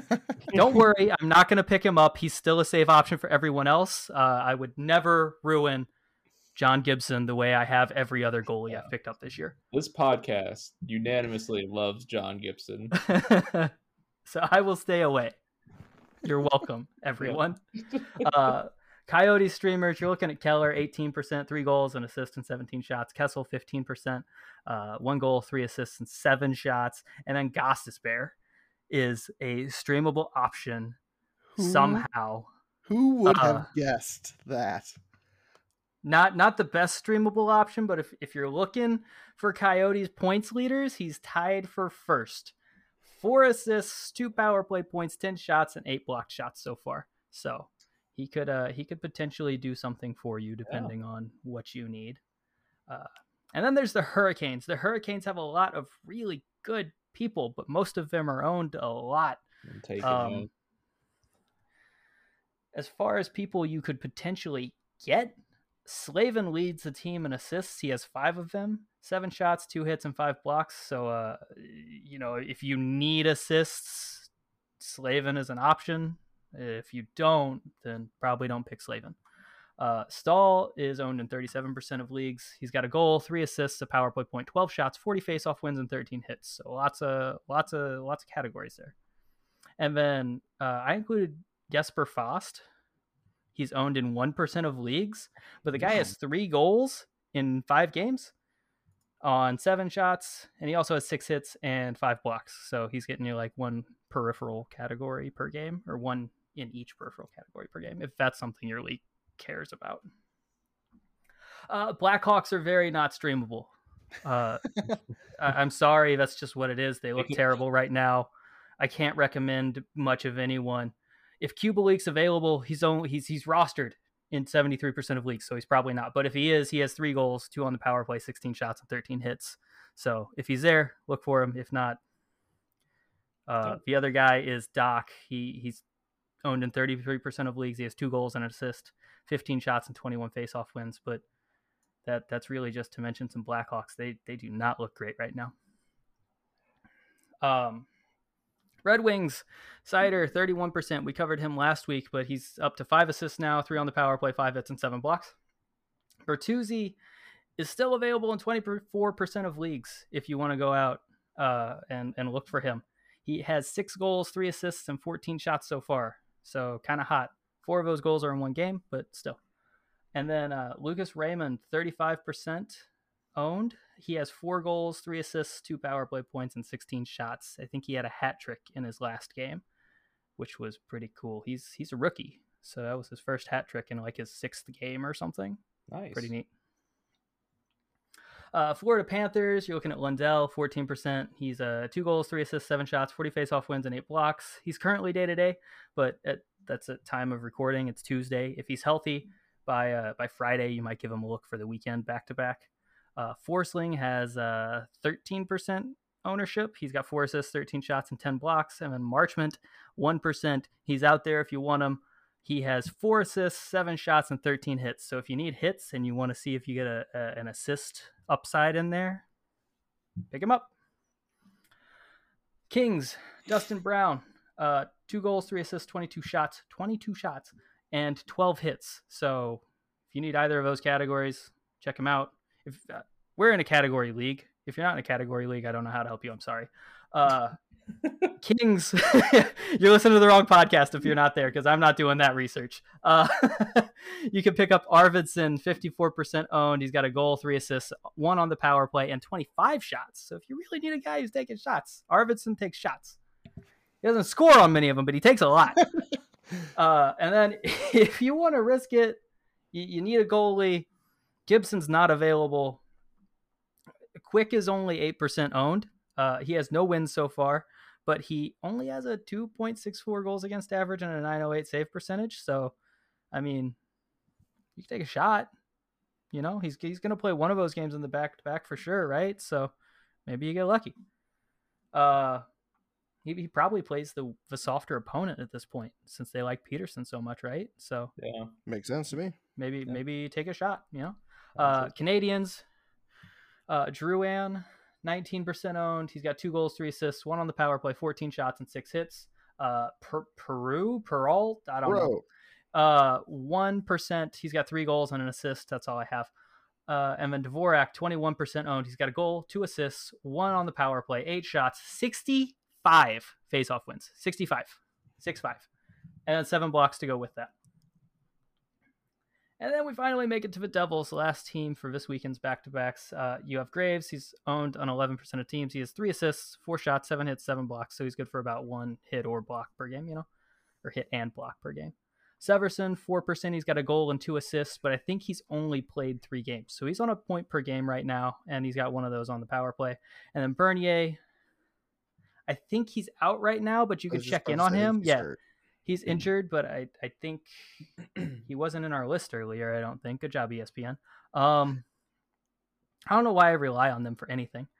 don't worry, I'm not going to pick him up. He's still a save option for everyone else. Uh, I would never ruin John Gibson the way I have every other goalie I've picked up this year. This podcast unanimously loves John Gibson. so I will stay away. You're welcome, everyone. Uh, Coyote streamers, you're looking at Keller, 18%, three goals, an assist, and 17 shots. Kessel, 15%, uh, one goal, three assists, and seven shots. And then Gostisbehere is a streamable option Who- somehow. Who would Uh, have guessed that? Not not the best streamable option, but if, if you're looking for Coyotes points leaders, he's tied for first. Four assists, two power play points, ten shots, and eight blocked shots so far. So he could uh he could potentially do something for you depending on what you need. Uh, and then there's the Hurricanes. The Hurricanes have a lot of really good people, but most of them are owned a lot Um, as far as people you could potentially get, Slavin leads the team in assists. He has five of them, seven shots, two hits, and five blocks. So, uh, you know, if you need assists, Slavin is an option. If you don't, then probably don't pick Slavin. Uh, Staal is owned in 37% of leagues. He's got a goal, three assists, a power play point, 12 shots, 40 face-off wins, and 13 hits. So lots of lots of lots of categories there. And then uh, I included Jesper Fast. He's owned in 1% of leagues, but the guy has three goals in five games on seven shots, and he also has six hits and five blocks. So he's getting you like one peripheral category per game, or one in each peripheral category per game, if that's something your league cares about. Uh, Blackhawks are very not streamable. Uh, I- I'm sorry, that's just what it is. They look terrible right now. I can't recommend much of anyone. If Kubalik's available, he's only he's he's rostered in 73% of leagues, so he's probably not. But if he is, he has three goals, two on the power play, 16 shots, and 13 hits. So if he's there, look for him. If not, uh, the other guy is Dach. He he's owned in 33% of leagues. He has two goals and an assist, 15 shots, and 21 faceoff wins. But that that's really just to mention some Blackhawks. They they do not look great right now. Um, Red Wings, Seider, 31%. We covered him last week, but he's up to five assists now, three on the power play, five hits, and seven blocks. Bertuzzi is still available in 24% of leagues if you want to go out uh, and, and look for him. He has six goals, three assists, and 14 shots so far. So kind of hot. Four of those goals are in one game, but still. And then uh, Lucas Raymond, 35% owned. He has four goals, three assists, two power play points, and 16 shots. I think he had a hat trick in his last game, which was pretty cool. He's he's a rookie, so that was his first hat trick in like his sixth game or something. Nice. Pretty neat. Uh, Florida Panthers, you're looking at Lundell, 14%. He's uh, two goals, three assists, seven shots, 40 faceoff wins, and eight blocks. He's currently day to day, but at, that's a time of recording. It's Tuesday. If he's healthy by uh, by Friday, you might give him a look for the weekend back to back. Uh, Forsling has uh, 13% ownership. He's got four assists, 13 shots, and 10 blocks. And then Marchment, 1%. He's out there if you want him. He has four assists, seven shots, and 13 hits. So if you need hits and you want to see if you get a, a, an assist upside in there, pick him up. Kings, Dustin Brown, uh, two goals, three assists, 22 shots, 22 shots, and 12 hits. So if you need either of those categories, check him out. If uh, we're in a category league, if you're not in a category league, I don't know how to help you. I'm sorry. Uh, Kings, you're listening to the wrong podcast if you're not there because I'm not doing that research. Uh, you can pick up Arvidsson, 54% owned. He's got a goal, three assists, one on the power play, and 25 shots. So if you really need a guy who's taking shots, Arvidsson takes shots. He doesn't score on many of them, but he takes a lot. uh, and then if you want to risk it, you, you need a goalie. Gibson's not available. Quick is only 8% owned. Uh, he has no wins so far, but he only has a 2.64 goals against average and a 908 save percentage. So, I mean, you can take a shot. You know, he's he's going to play one of those games in the back to back for sure, right? So maybe you get lucky. Uh, he, he probably plays the the softer opponent at this point since they like Petersen so much, right? So Yeah. Makes sense to me. maybe Yeah. maybe take a shot. You know, uh, Canadiens, uh, Drouin, 19% owned. He's got two goals, three assists, one on the power play, 14 shots, and six hits. Uh, per- Peru, Peralt, I don't know. Bro, Uh, 1%. He's got three goals and an assist. That's all I have. Uh, and then Dvorak, 21% owned. He's got a goal, two assists, one on the power play, eight shots, 65 face-off wins. 65. 6-5. And then seven blocks to go with that. And then we finally make it to the Devils, last team for this weekend's back to backs. Uh, you have Graves. He's owned on 11% of teams. He has three assists, four shots, seven hits, seven blocks. So he's good for about one hit or block per game, you know, or hit and block per game. Severson, 4%. He's got a goal and two assists, but I think he's only played three games. So he's on a point per game right now, and he's got one of those on the power play. And then Bernier, I think he's out right now, but you can check in on him. Yeah, hurt. he's injured, but I, I think he wasn't in our list earlier. I don't think. Good job, ESPN. Um, I don't know why I rely on them for anything.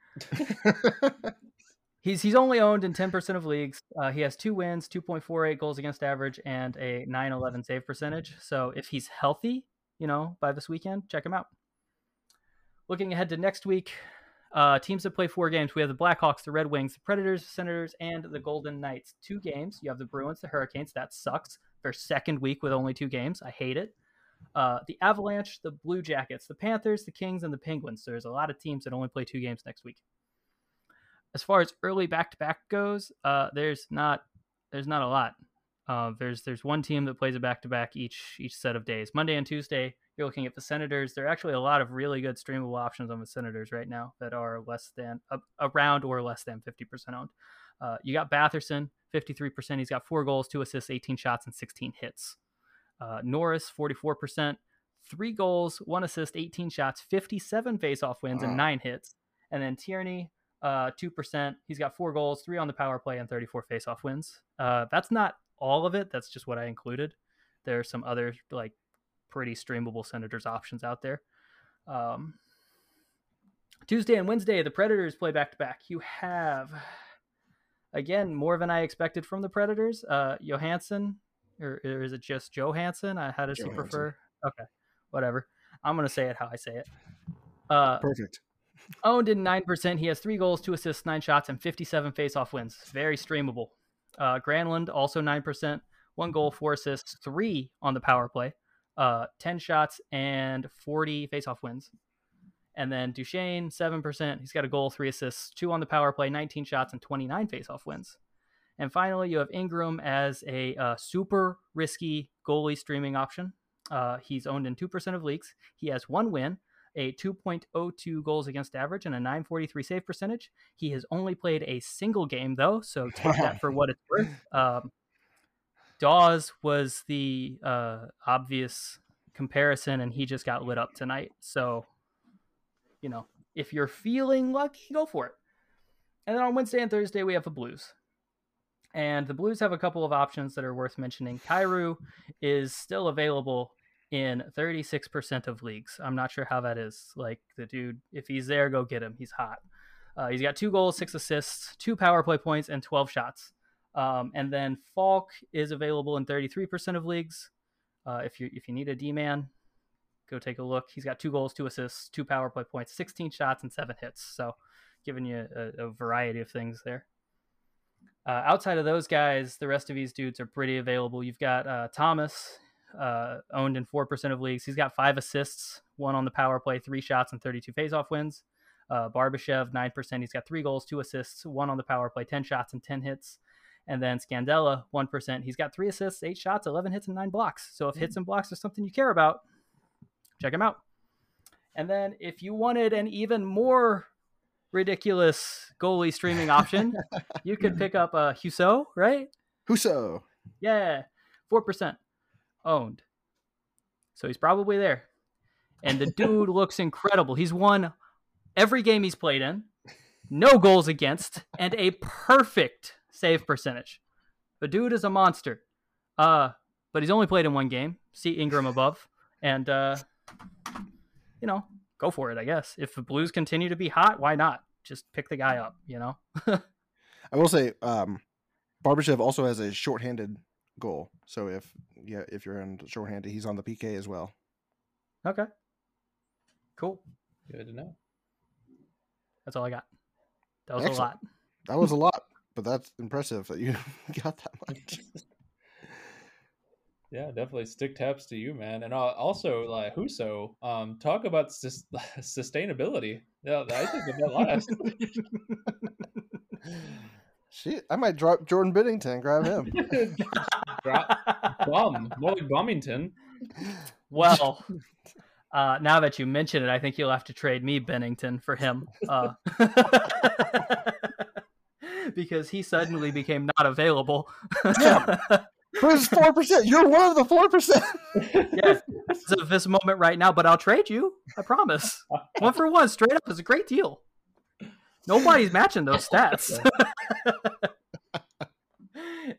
He's he's only owned in ten percent of leagues. Uh, he has two wins, two point four eight goals against average, and a 9-11 save percentage. So if he's healthy, you know, by this weekend, check him out. Looking ahead to next week, uh, teams that play four games. We have the Blackhawks, the Red Wings, the Predators, the Senators, and the Golden Knights. Two games. You have the Bruins, the Hurricanes. That sucks. Their second week with only two games. I hate it. Uh, the Avalanche, the Blue Jackets, the Panthers, the Kings, and the Penguins. There's a lot of teams that only play two games next week. As far as early back to back goes, uh, there's not there's not a lot. Uh, there's there's one team that plays a back to back each each set of days. Monday and Tuesday, you're looking at the Senators. There are actually a lot of really good streamable options on the Senators right now that are less than uh, around or less than 50% owned. Uh, you got Batherson, 53%. He's got four goals, two assists, 18 shots, and 16 hits. Uh, Norris, 44%, three goals, one assist, 18 shots, 57 faceoff wins, Wow. and nine hits. And then Tierney, uh, 2%. He's got four goals, three on the power play, and 34 faceoff wins. Uh, that's not all of it. That's just what I included. There are some other, like, pretty streamable Senators options out there. Um, Tuesday and Wednesday, the Predators play back to back. You have, again, more than I expected from the Predators. Uh, Johansson, or, or is it just Johansson? Uh, how does he prefer? Okay, whatever. I'm going to say it how I say it. Uh, Perfect. owned in 9%. He has three goals, two assists, nine shots, and 57 faceoff wins. Very streamable. Uh, Granlund, also 9%. One goal, four assists, three on the power play, uh, 10 shots, and 40 faceoff wins. And then Duchene, 7%. He's got a goal, three assists, two on the power play, 19 shots, and 29 faceoff wins. And finally, you have Ingram as a uh, super risky goalie streaming option. Uh, he's owned in 2% of leagues. He has one win, a 2.02 goals against average, and a 943 save percentage. He has only played a single game, though, so take that for what it's worth. Um, Dawes was the uh, obvious comparison, and he just got lit up tonight. So, you know, if you're feeling lucky, go for it. And then on Wednesday and Thursday, we have the Blues. And the Blues have a couple of options that are worth mentioning. Kyrou is still available in 36% of leagues. I'm not sure how that is. Like, the dude, if he's there, go get him. He's hot. Uh, he's got two goals, six assists, two power play points, and 12 shots. Um, and then Faulk is available in 33% of leagues. Uh, if you if you need a D man, go take a look. He's got two goals, two assists, two power play points, 16 shots, and seven hits. So, giving you a, a variety of things there. Uh, outside of those guys, the rest of these dudes are pretty available. You've got uh, Thomas, uh, owned in 4% of leagues. He's got five assists, one on the power play, three shots, and 32 faceoff wins. Uh, Barbashev, 9%. He's got three goals, two assists, one on the power play, 10 shots, and 10 hits. And then Scandella, 1%. He's got three assists, eight shots, 11 hits, and nine blocks. So if hits and blocks are something you care about, check him out. And then if you wanted an even more ridiculous goalie streaming option, you could pick up uh, Husso, right? Husso. Yeah, 4% owned. So he's probably there. And the dude looks incredible. He's won every game he's played in, no goals against, and a perfect save percentage. The dude is a monster. Uh, but he's only played in one game. See Ingram above. And uh, you know, go for it, I guess. If the Blues continue to be hot, why not? Just pick the guy up, you know? I will say, um, Barbashev also has a shorthanded goal. So if yeah, if you're in shorthanded, he's on the PK as well. Okay. Cool. Good to know. That's all I got. That was Excellent. a lot. That was a lot, but that's impressive that you got that much. Yeah, definitely stick taps to you, man. And uh, also, like Husso, um, talk about sus- sustainability. Yeah, I think of that last. Shit, I might drop Jordan Binnington and grab him. Drop bomb, more like Bombington. Well, uh, now that you mention it, I think you'll have to trade me Binnington for him. Uh, because he suddenly became not available. Yeah. Who's four percent? You're one of the four percent. yeah, as of this moment right now, but I'll trade you. I promise. One for one, straight up is a great deal. Nobody's matching those stats.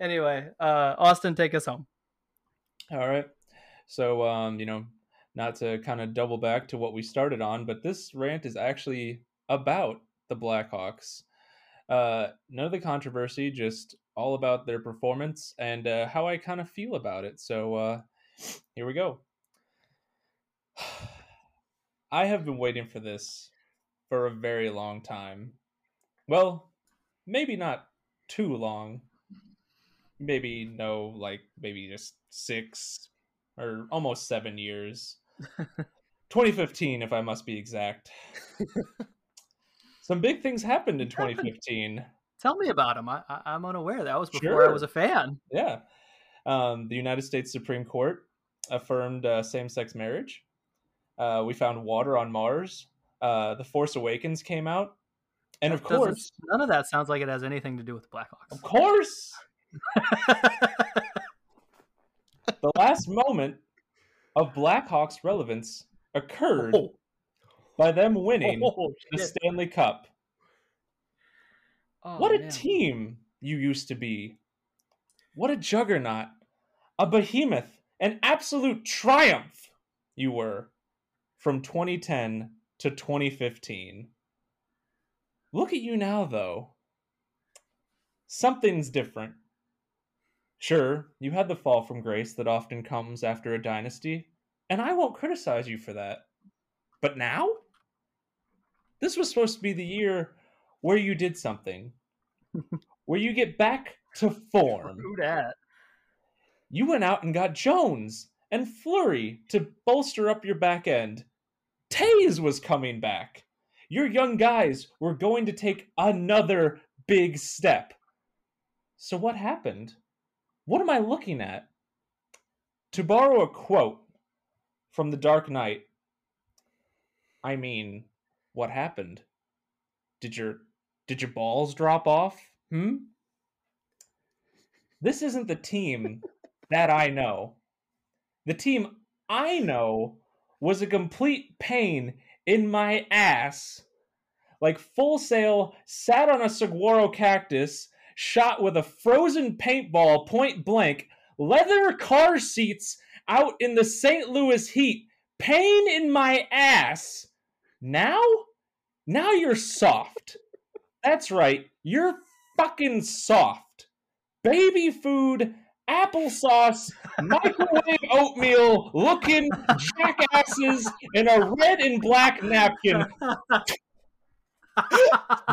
anyway, uh, Austin, take us home. All right. So, um, you know, not to kind of double back to what we started on, but this rant is actually about the Blackhawks. Uh, none of the controversy, just all about their performance and uh, how I kind of feel about it. So, uh, here we go. I have been waiting for this for a very long time. Well, maybe not too long. Maybe no, like maybe just six or almost seven years. 2015, if I must be exact. Some big things happened in 2015. Tell me about them. I, I, I'm unaware. That was before I was a fan. Yeah. Um, the United States Supreme Court affirmed uh, same sex marriage. Uh, we found water on Mars. Uh, the Force Awakens came out. And of That doesn't- course, none of that sounds like it has anything to do with Black Blackhawks. of course, the last moment of Blackhawks relevance occurred Oh. By them winning Oh, the. Stanley Cup. Oh, what a man. team you used to be. What a juggernaut. A behemoth. An absolute triumph you were from 2010 to 2015. Look at you now, though. Something's different. Sure, you had the fall from grace that often comes after a dynasty, and I won't criticize you for that. But now? This was supposed to be the year where you did something, where you get back to form. Who dat? You went out and got Jones and Fleury to bolster up your back end. Toews was coming back. Your young guys were going to take another big step. So, what happened? What am I looking at? To borrow a quote from The Dark Knight, I mean, what happened? Did your did your balls drop off? Hmm? This isn't the team that I know. The team I know was a complete pain in my ass. Like full sail, sat on a saguaro cactus, shot with a frozen paintball point blank, leather car seats out in the St. Louis heat, pain in my ass. Now? Now you're soft. That's right, you're fucking soft. Baby food, applesauce, microwave oatmeal looking jackasses in a red and black napkin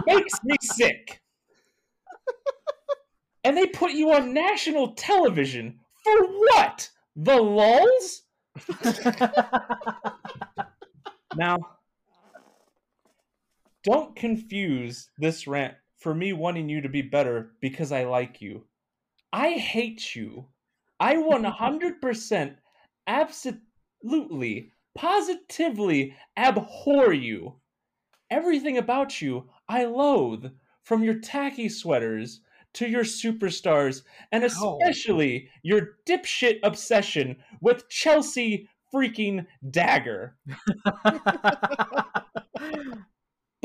makes me sick. And they put you on national television for what? The lulls? now, Don't confuse this rant for me wanting you to be better because I like you. I hate you. I 100% absolutely, positively abhor you. Everything about you I loathe, from your tacky sweaters to your superstars, and especially your dipshit obsession with Chelsea freaking Dagger.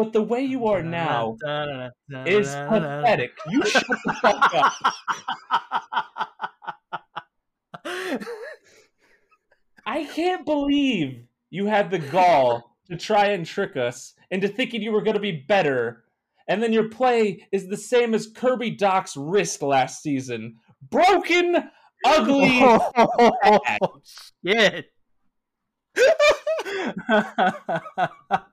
But the way you are now is pathetic. You shut the fuck up. I can't believe you had the gall to try and trick us into thinking you were going to be better. And then your play is the same as Kirby Dach's wrist last season. Broken, ugly. Oh, shit.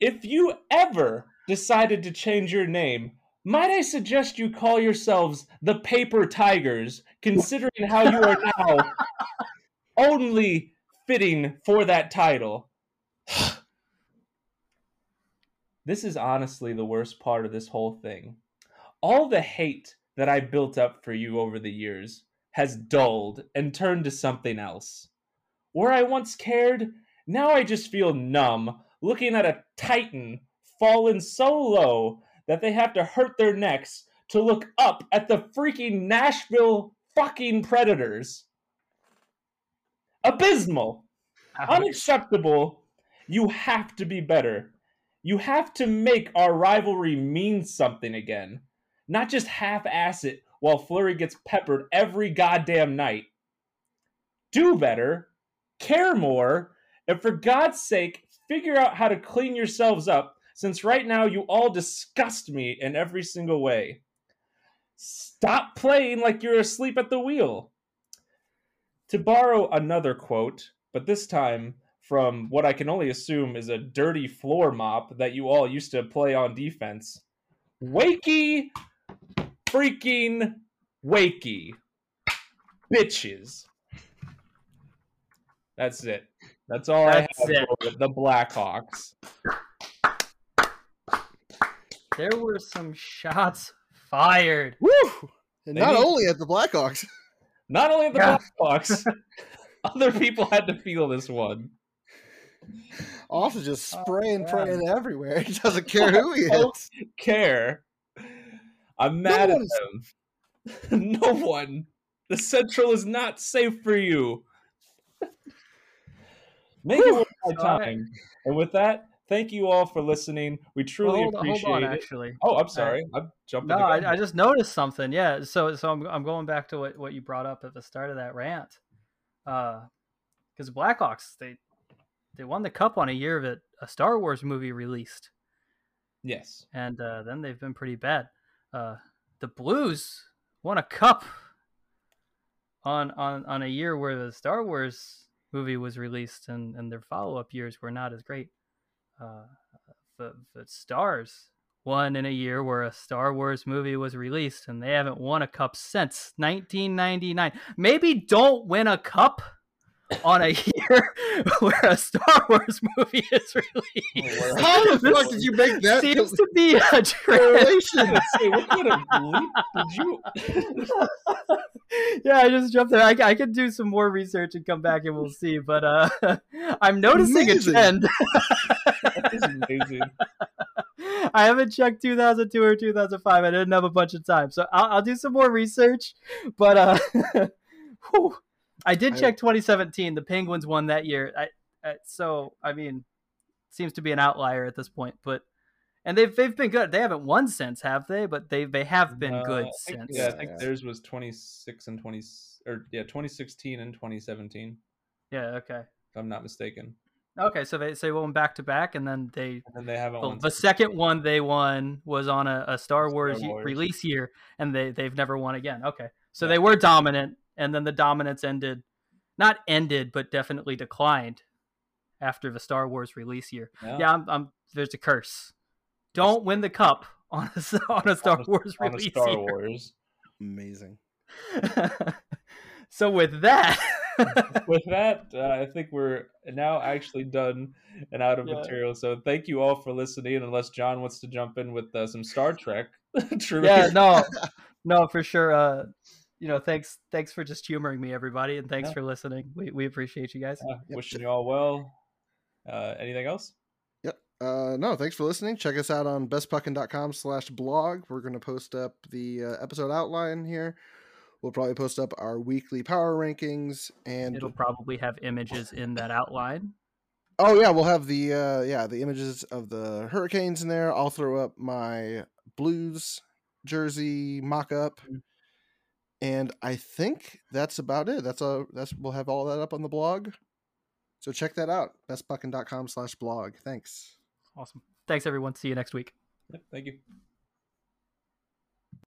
if you ever decided to change your name, might I suggest you call yourselves the Paper Tigers, considering how you are now only fitting for that title? this is honestly the worst part of this whole thing. All the hate that I built up for you over the years has dulled and turned to something else. Where I once cared, now I just feel numb looking at a titan fallen so low that they have to hurt their necks to look up at the freaking Nashville fucking Predators. Abysmal. Unacceptable. You have to be better. You have to make our rivalry mean something again. Not just half ass it while Fleury gets peppered every goddamn night. Do better, care more, and for God's sake, figure out how to clean yourselves up since right now you all disgust me in every single way. Stop playing like you're asleep at the wheel. To borrow another quote, but this time from what I can only assume is a dirty floor mop that you all used to play on defense. Wakey freaking wakey. Bitches. That's it. That's all That's I have it. for the Blackhawks. There were some shots fired. Woo! And They not need- only at the Blackhawks. Not only at the Yeah. Blackhawks, other people had to feel this one. Also just Oh, spraying, God. praying everywhere. He doesn't care who he Oh, is. Care. I'm mad one at them. no one. The Central is not safe for you. Make it worth my time. And with that, thank you all for listening. We Well, truly hold, appreciate hold on, it. actually. Oh, I'm sorry. I'm jumping. No. I, I just noticed something. Yeah, so so I'm I'm going back to what, what you brought up at the start of that rant, because Blackhawks they they won the cup on a year that a Star Wars movie released, yes. and uh, then they've been pretty bad. Uh, the Blues won a cup on on on a year where the Star Wars movie was released, and and their follow up years were not as great. Uh, the the Stars won in a year where a Star Wars movie was released, and they haven't won a cup since 1999. Maybe don't win a cup on a year where a Star Wars movie is released. How the This fuck did you make that seems to be a trend. correlation? What kind of leap did you? yeah, I just jumped there. I, I could do some more research and come back and we'll see. But uh, I'm noticing Amazing. a trend. That is amazing. I haven't checked 2002 or 2005. I didn't have a bunch of time, so I'll, I'll do some more research. But uh, whew. I did I- check 2017. The Penguins won that year. I, I so I mean, seems to be an outlier at this point, but. And they've they've been good. They haven't won since, have they? But they they have been Uh, good think- since. Yeah, I think Yeah. theirs was 26 and 20 or yeah, 2016 and 2017 yeah. Okay. if I'm not mistaken. Okay. So they say won back to back, and then they And then they haven't the, the since. second one they won was on a, a Star Wars, y- Wars. release year, and they they've never won again. Okay, so Yeah. they were dominant, and then the dominance ended, not ended, but definitely declined after the Star Wars release year. Yeah, I'm, I'm there's a curse. Don't win the cup on a, s- on a Star On a- Wars on a release Star year. Wars. Amazing. so with that, with that, uh, I think we're now actually done and out of Yeah. material. So thank you all for listening. Unless John wants to jump in with uh, some Star Trek trivia. yeah, no, no, for sure. Uh, you know, thanks, thanks for just humoring me, everybody, and thanks Yeah. for listening. We we appreciate you guys. Uh, Yep. Wishing you all well. Uh, anything else? Uh, no, thanks for listening. Check us out on bestpuckin.com slash blog. We're going to post up the uh, episode outline here. We'll probably post up our weekly power rankings and It'll probably have images in that outline. oh yeah, we'll have the uh, yeah the images of the hurricanes in there. I'll throw up my Blues jersey mock up, Mhm. and I think that's about it. That's a that's we'll have all that up on the blog. So check that out. bestpuckin.com slash blog. Thanks. Awesome. Thanks, everyone. See you next week. Yep, thank you.